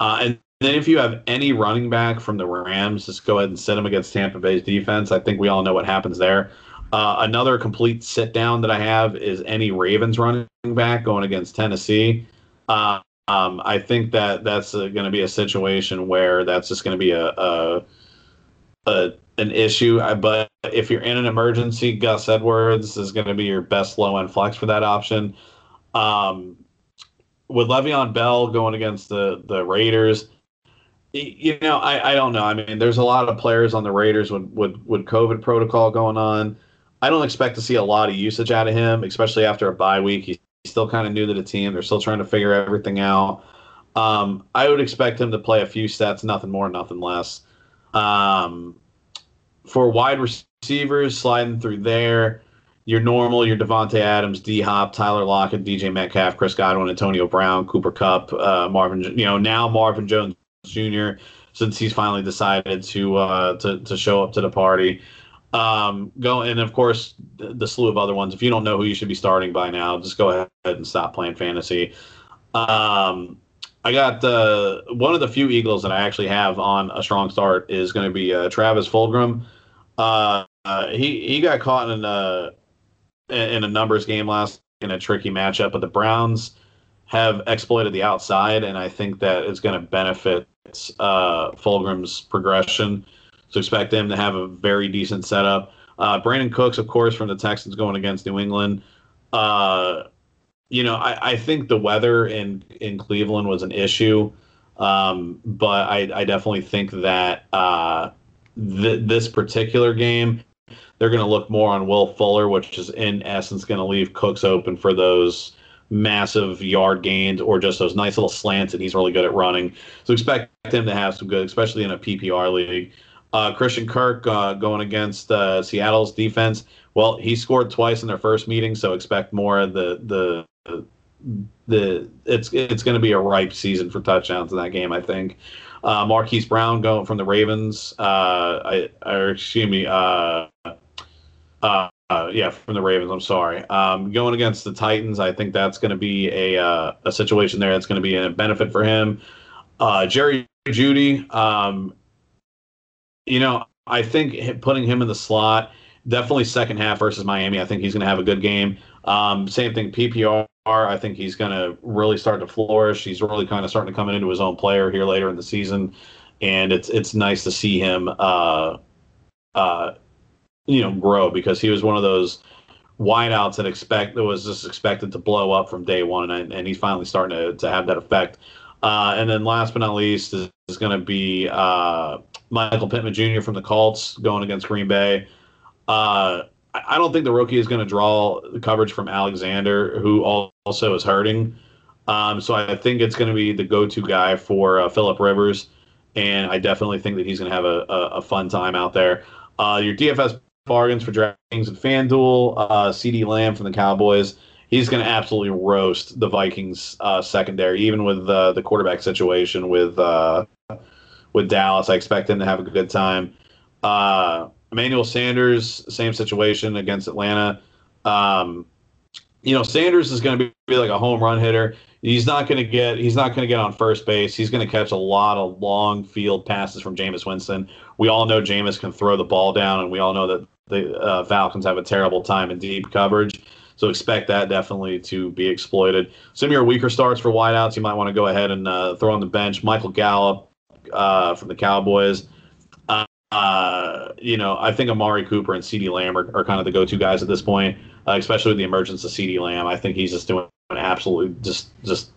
Uh, and then if you have any running back from the Rams, just go ahead and sit him against Tampa Bay's defense. I think we all know what happens there. Uh, another complete sit down that I have is any Ravens running back going against Tennessee. Uh, um, I think that that's uh, going to be a situation where that's just going to be a, a, a an issue. But if you're in an emergency, Gus Edwards is going to be your best low end flex for that option. Um, with Le'Veon Bell going against the the Raiders, you know, I, I don't know. I mean, there's a lot of players on the Raiders with, with with COVID protocol going on. I don't expect to see a lot of usage out of him, especially after a bye week. He's still kind of new to the team. They're still trying to figure everything out. Um, I would expect him to play a few sets, nothing more, nothing less. Um, for wide receivers, sliding through there, your normal, your Davante Adams, D Hop, Tyler Lockett, DJ Metcalf, Chris Godwin, Antonio Brown, Cooper Kupp, uh, Marvin. You know now Marvin Jones Jr. Since he's finally decided to uh, to to show up to the party. Um, go and of course the, the, slew of other ones. If you don't know who you should be starting by now, just go ahead and stop playing fantasy. Um, I got the one of the few Eagles that I actually have on a strong start is going to be uh, Travis Fulgham. Uh, uh, he he got caught in a in a numbers game last in a tricky matchup, but the Browns have exploited the outside, and I think that it's going to benefit uh, progression. So expect them to have a very decent setup. Uh, Brandin Cooks, of course, from the Texans going against New England. Uh, you know, I, I, think the weather in in Cleveland was an issue, um, but I, I, definitely think that uh, th- this particular game, they're going to look more on Will Fuller, which is in essence going to leave Cooks open for those massive yard gains or just those nice little slants, and he's really good at running. So expect him to have some good, especially in a PPR league. Uh, Christian Kirk uh, going against uh, Seattle's defense. Well, he scored twice in their first meeting, so expect more. The the the it's it's going to be a ripe season for touchdowns in that game. I think. Uh, Marquise Brown going from the Ravens. Uh, I, or excuse me. Uh, uh, yeah, from the Ravens. I'm sorry. Um, going against the Titans, I think that's going to be a a situation there that's going to be a benefit for him. Jerry Jeudy, um, you know, I think putting him in the slot, definitely second half versus Miami. I think he's going to have a good game. Um, same thing, PPR. I think he's going to really start to flourish. He's really kind of starting to come into his own player here later in the season, and it's it's nice to see him, uh, uh, you know, grow because he was one of those wideouts that expect that was just expected to blow up from day one, and, and he's finally starting to, to have that effect. Uh, and then last but not least is, is going to be uh, Michael Pittman Jr. from the Colts going against Green Bay. Uh, I don't think the rookie is going to draw the coverage from Alexander, who also is hurting. Um, so I think it's going to be the go-to guy for uh, Philip Rivers, and I definitely think that he's going to have a, a, a, fun time out there. Uh, your DFS bargains for DraftKings and FanDuel, uh, CeeDee Lamb from the Cowboys. He's going to absolutely roast the Vikings uh, secondary, even with uh, the quarterback situation with uh, with Dallas. I expect him to have a good time. Uh, Emmanuel Sanders, same situation against Atlanta. Um, you know, Sanders is going to be like a home run hitter. He's not going to get he's not going to get on first base. He's going to catch a lot of long field passes from Jameis Winston. We all know Jameis can throw the ball down, and we all know that the uh, Falcons have a terrible time in deep coverage. So expect that definitely to be exploited. Some of your weaker starts for wideouts, you might want to go ahead and uh, throw on the bench. Michael Gallup, uh, from the Cowboys. Uh, uh, you know, I think Amari Cooper and CeeDee Lamb are, are kind of the go-to guys at this point, uh, especially with the emergence of CeeDee Lamb. I think he's just doing absolutely just just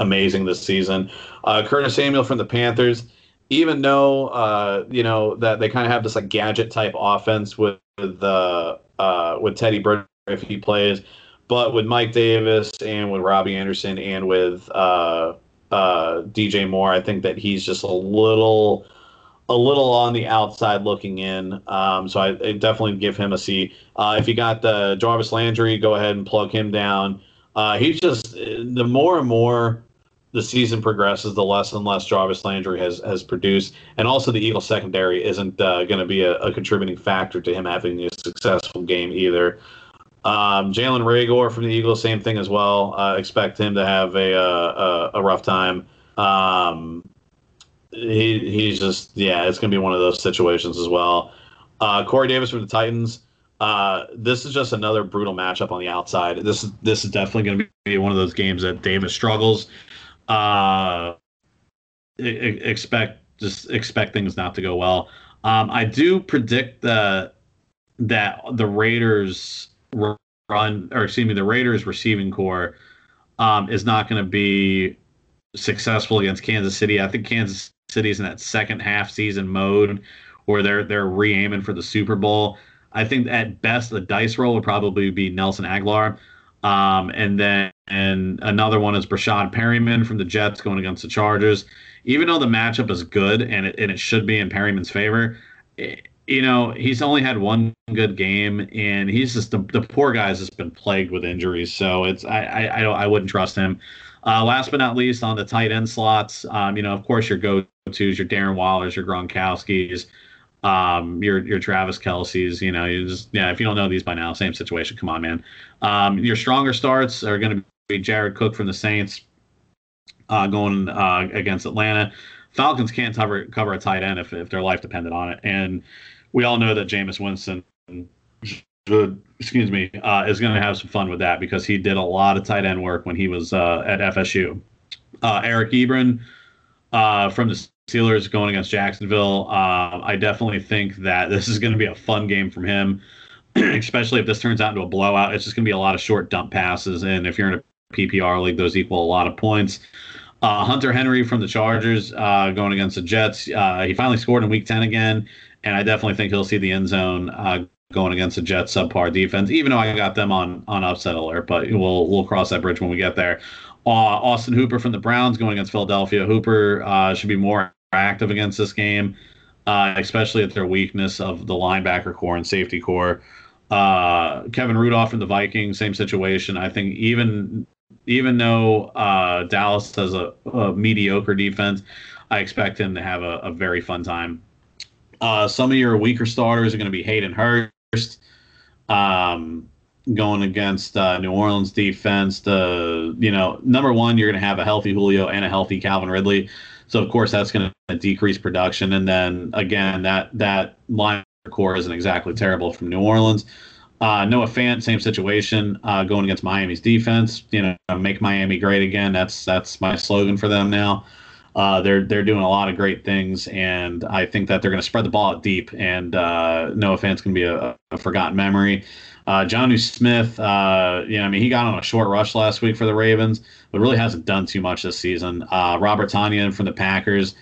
amazing this season. Uh, Curtis Samuel from the Panthers, even though uh, you know that they kind of have this like gadget type offense with uh, uh, with Teddy Bridgewater if he plays, but with Mike Davis and with Robbie Anderson and with uh, uh, DJ Moore. I think that he's just a little a little on the outside looking in. Um, so I, I, definitely give him a C. Uh, if you got the Jarvis Landry, go ahead and plug him down. Uh, he's just the more and more the season progresses, the less and less Jarvis Landry has has produced, and also the Eagles secondary isn't uh, going to be a, a, contributing factor to him having a successful game either. Um, Jalen Reagor from the Eagles, same thing as well. Uh, expect him to have a a, a rough time. Um, he he's just yeah, it's gonna be one of those situations as well. Uh, Corey Davis from the Titans. Uh, this is just another brutal matchup on the outside. This is this is definitely going to be one of those games that Davis struggles. Uh, expect just expect things not to go well. Um, I do predict that that the Raiders run, or excuse me, the Raiders receiving corps um, is not going to be successful against Kansas City. I think Kansas City is in that second half season mode where they're they're re-aiming for the Super Bowl. I think at best the dice roll would probably be Nelson Agholor. Um, and then and another one is Breshad Perryman from the Jets going against the Chargers. Even though the matchup is good and it, and it should be in Perryman's favor, you know, he's only had one good game, and he's just the, the poor guy's just been plagued with injuries. So it's I I I, don't, I wouldn't trust him. Uh, last but not least, on the tight end slots, um, you know, of course, your go tos, your Darren Wallers, your Gronkowski's, um, your your Travis Kelce's. You know, you just yeah. If you don't know these by now, same situation. Come on, man. Um, your stronger starts are going to be Jared Cook from the Saints, uh, going uh, against Atlanta. Falcons can't cover cover a tight end if, if their life depended on it, and we all know that Jameis Winston, excuse me, uh, is going to have some fun with that because he did a lot of tight end work when he was uh, at FSU. Uh, Eric Ebron uh, from the Steelers going against Jacksonville. Uh, I definitely think that this is going to be a fun game from him, [CLEARS THROAT] especially if this turns out into a blowout. It's just going to be a lot of short dump passes, and if you're in a PPR league, those equal a lot of points. Uh, Hunter Henry from the Chargers uh, going against the Jets. Uh, he finally scored in Week 10 again, and I definitely think he'll see the end zone uh, going against the Jets subpar defense. Even though I got them on on upset alert, but we'll we'll cross that bridge when we get there. Uh, Austin Hooper from the Browns going against Philadelphia. Hooper uh, should be more active against this game, especially at their weakness of the linebacker corps and safety corps. Kevin Rudolph from the Vikings, same situation. I think even even though uh, Dallas has a, a, mediocre defense, I expect him to have a, a very fun time. Uh, some of your weaker starters are going to be Hayden Hurst um, going against uh, New Orleans defense. The you know number one, you're going to have a healthy Julio and a healthy Calvin Ridley, so of course that's going to decrease production. And then again, that that line corps isn't exactly terrible from New Orleans. Uh, Noah Fant, same situation, uh, going against Miami's defense. You know, make Miami great again. That's that's my slogan for them now. Uh, they're they're doing a lot of great things, and I think that they're going to spread the ball out deep. And uh, Noah Fant's going to be a, a, forgotten memory. Uh, Smith, uh, you know, I mean, he got on a short rush last week for the Ravens, but really hasn't done too much this season. Uh, Robert Tonyan from the Packers.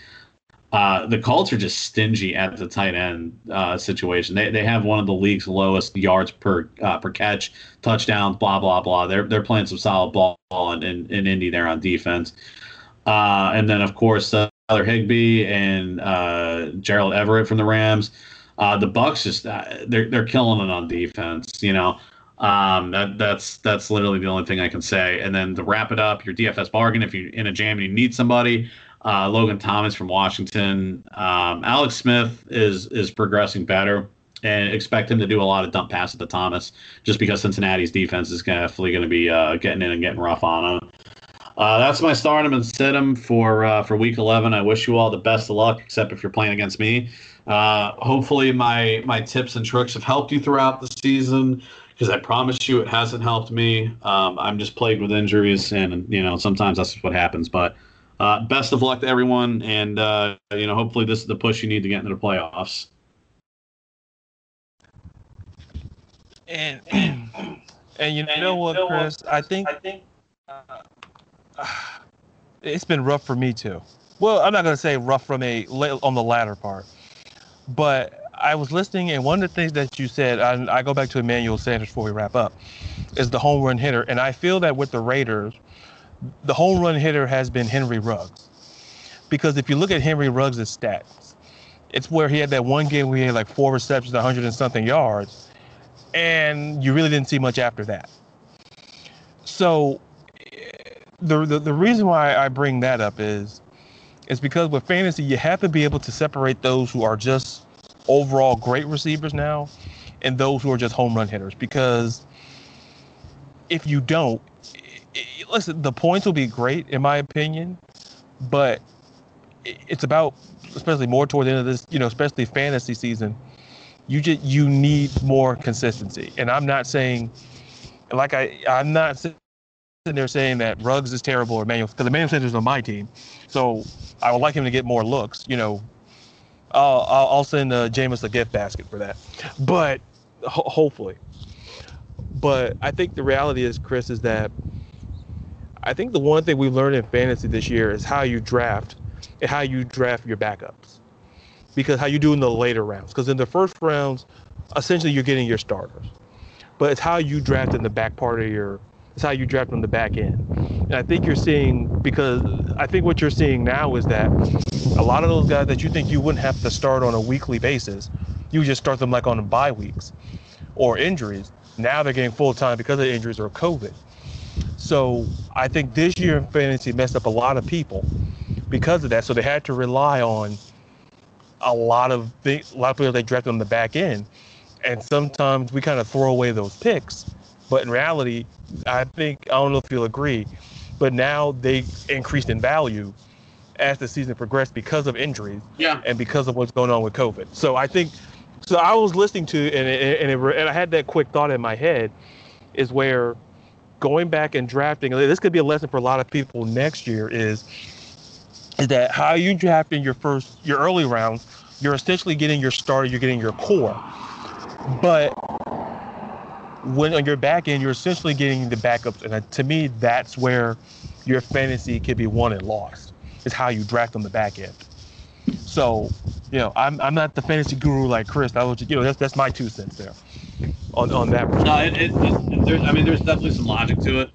Uh, the Colts are just stingy at the tight end uh, situation. They, they have one of the league's lowest yards per uh, per catch, touchdowns, blah blah blah. They're they're playing some solid ball in, in, in Indy there on defense. Uh, and then of course uh, Tyler Higbee and uh, Gerald Everett from the Rams. the Bucs just they're they're killing it on defense. You know. Um, that that's that's literally the only thing I can say. And then to wrap it up, your DFS bargain if you're in a jam and you need somebody, uh, Logan Thomas from Washington. Um, Alex Smith is is progressing better, and expect him to do a lot of dump passes to Thomas, just because Cincinnati's defense is definitely going to be uh, getting in and getting rough on him. Uh, that's my stardom and sit him for uh, for week 11. I wish you all the best of luck, except if you're playing against me. Uh, hopefully, my my tips and tricks have helped you throughout the season because I promise you it hasn't helped me. Um, I'm just plagued with injuries, and you know sometimes that's what happens. But uh, best of luck to everyone, and uh, you know, hopefully, this is the push you need to get into the playoffs. And and you know what, Chris? I think I think uh, it's been rough for me too. Well, I'm not gonna say rough from a on the latter part, but I was listening, and one of the things that you said, I, I go back to Emmanuel Sanders before we wrap up, is the home run hitter, and I feel that with the Raiders the home run hitter has been Henry Ruggs. Because if you look at Henry Ruggs' stats, it's where he had that one game where he had like four receptions, 100 and something yards, and you really didn't see much after that. So the, the, the reason why I bring that up is is because with fantasy you have to be able to separate those who are just overall great receivers now and those who are just home run hitters because if you don't, listen, the points will be great in my opinion, but it's about especially more toward the end of this, you know, especially fantasy season. You just you need more consistency, and I'm not saying, like I I'm not sitting there saying that Ruggs is terrible or Manuel because Emmanuel Sanders is on my team, so I would like him to get more looks. You know, I'll I'll, I'll send uh, Jameis a gift basket for that, but ho- hopefully. But I think the reality is, Chris, is that I think the one thing we've learned in fantasy this year is how you draft and how you draft your backups. Because how you do in the later rounds. Because in the first rounds, essentially you're getting your starters. But it's how you draft in the back part of your it's how you draft on the back end. And I think you're seeing because I think what you're seeing now is that a lot of those guys that you think you wouldn't have to start on a weekly basis, you just start them like on bye weeks or injuries. Now they're getting full time because of injuries or COVID. So I think this year in fantasy messed up a lot of people because of that. So they had to rely on a lot of big, a lot of players they drafted on the back end, and sometimes we kind of throw away those picks. But in reality, I think I don't know if you'll agree, but now they increased in value as the season progressed because of injuries, yeah, and because of what's going on with COVID. So I think, so I was listening to and it, and, it, and I had that quick thought in my head, is where going back and drafting. This could be a lesson for a lot of people next year. Is is that how you draft in your first, your early rounds, you're essentially getting your starter, you're getting your core. But when on your back end, you're essentially getting the backups. And to me, that's where your fantasy can be won and lost, is how you draft on the back end. So, you know, I'm, I'm not the fantasy guru like Chris. I was, you know, that's that's my two cents there on on that. No, it, it, it there, I mean, there's definitely some logic to it.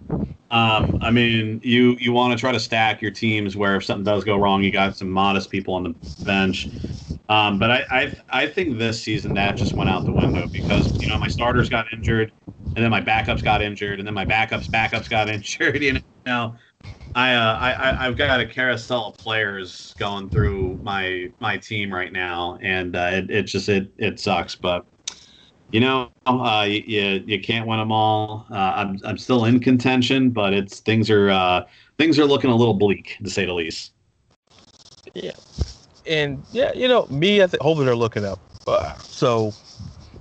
Um, I mean, you you want to try to stack your teams where if something does go wrong, you got some modest people on the bench. Um, but I, I I think this season that just went out the window because you know my starters got injured, and then my backups got injured, and then my backups backups got [LAUGHS] injured. You know, I uh, I I've got a carousel of players going through my my team right now, and uh, it it just it it sucks, but you know, uh, you, you can't win them all. Uh, I'm I'm still in contention, but it's things are uh, things are looking a little bleak to say the least. Yeah, and yeah, you know, me, I think hopefully they're looking up. Uh, so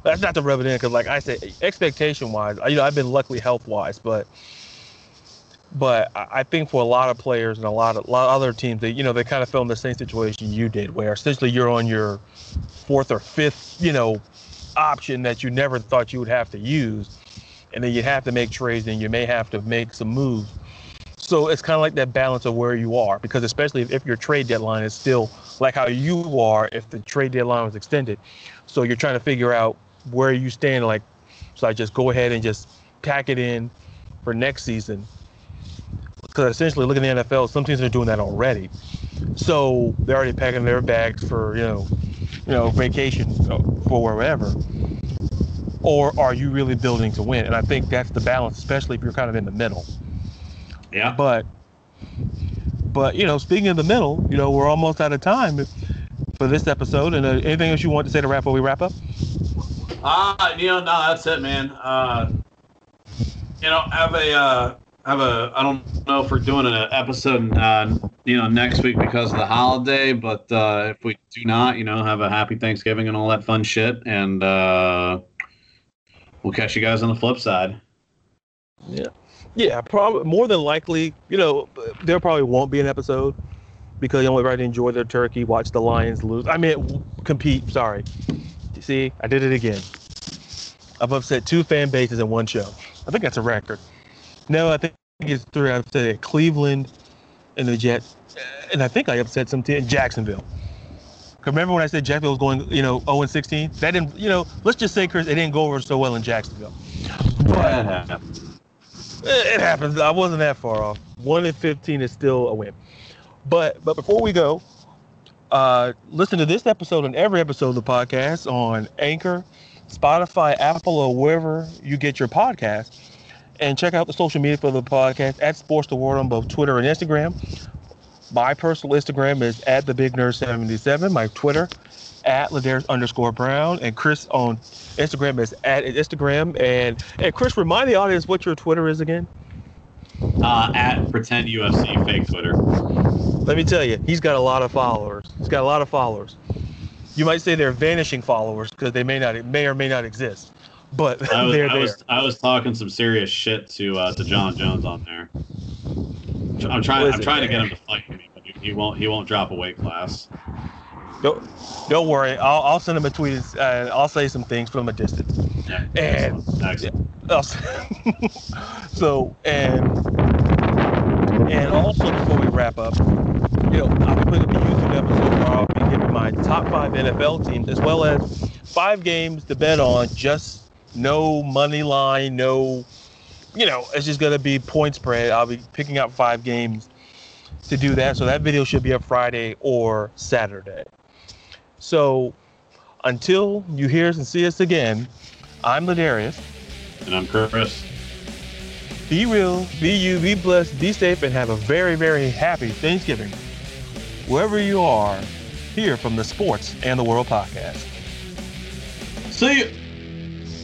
that's not to rub it in because, like I said, expectation wise, you know, I've been luckily health wise, but but I think for a lot of players and a lot of, lot of other teams, they you know they kind of fell in the same situation you did, where essentially you're on your fourth or fifth, you know, option that you never thought you would have to use. And then you have to make trades and you may have to make some moves. So it's kind of like that balance of where you are, because especially if, if your trade deadline is still like how you are, if the trade deadline was extended. So you're trying to figure out where you stand. Like, so I just go ahead and just pack it in for next season. Because essentially, looking at the NFL, some teams are doing that already. So they're already packing their bags for, you know, you know, vacation for wherever? Or are you really building to win? And I think that's the balance, especially if you're kind of in the middle. Yeah. But, but you know, speaking of the middle, you know, we're almost out of time for this episode. And uh, anything else you want to say to wrap up? We wrap up. Ah, uh, you know, no, that's it, man. Uh, you know, have a uh, have a I don't know if we're doing an episode uh, you know next week because of the holiday, but uh, if we do not, you know, have a happy Thanksgiving and all that fun shit, and uh, we'll catch you guys on the flip side. Yeah, yeah, probably more than likely, you know, there probably won't be an episode because you know everybody enjoy their turkey, watch the Lions lose. I mean, compete. Sorry, see, I did it again. I've upset two fan bases in one show. I think that's a record. No, I think it's three. I've said Cleveland and the Jets, and I think I upset some team in Jacksonville. Remember when I said Jacksonville was going, you know, 0 and 16? That didn't, you know, let's just say, Chris, it didn't go over so well in Jacksonville. But it happens. I wasn't that far off. 1 and 15 is still a win. But but before we go, uh, listen to this episode and every episode of the podcast on Anchor, Spotify, Apple, or wherever you get your podcast and check out the social media for the podcast at Sports the World on both Twitter and Instagram. My personal Instagram is at the Big Nerd 77. My Twitter at Ladarius underscore Brown, and Chris on Instagram is at Instagram. And and Chris, remind the audience what your Twitter is again. Uh, at pretend UFC fake Twitter. Let me tell you, he's got a lot of followers. He's got a lot of followers. You might say they're vanishing followers because they may not, may or may not exist, but I was, they're I there. was, I was talking some serious shit to uh, to Jon Jones on there. I'm trying. I'm trying to get him to fight me, but he won't. He won't drop a weight class. Don't, don't worry. I'll, I'll send him a tweet. And I'll say some things from a distance. Yeah, And- excellent, excellent. [LAUGHS] So and and also before we wrap up, you know, I'll be putting up a YouTube episode where I'll be giving my top five NFL teams as well as five games to bet on. Just no money line, no, you know, it's just gonna be point spread. I'll be picking out five games to do that. So that video should be up Friday or Saturday. So until you hear us and see us again, I'm Ladarius. And I'm Chris. Be real, be you, be blessed, be safe, and have a very, very happy Thanksgiving. Wherever you are, here from the Sports and the World podcast. See you.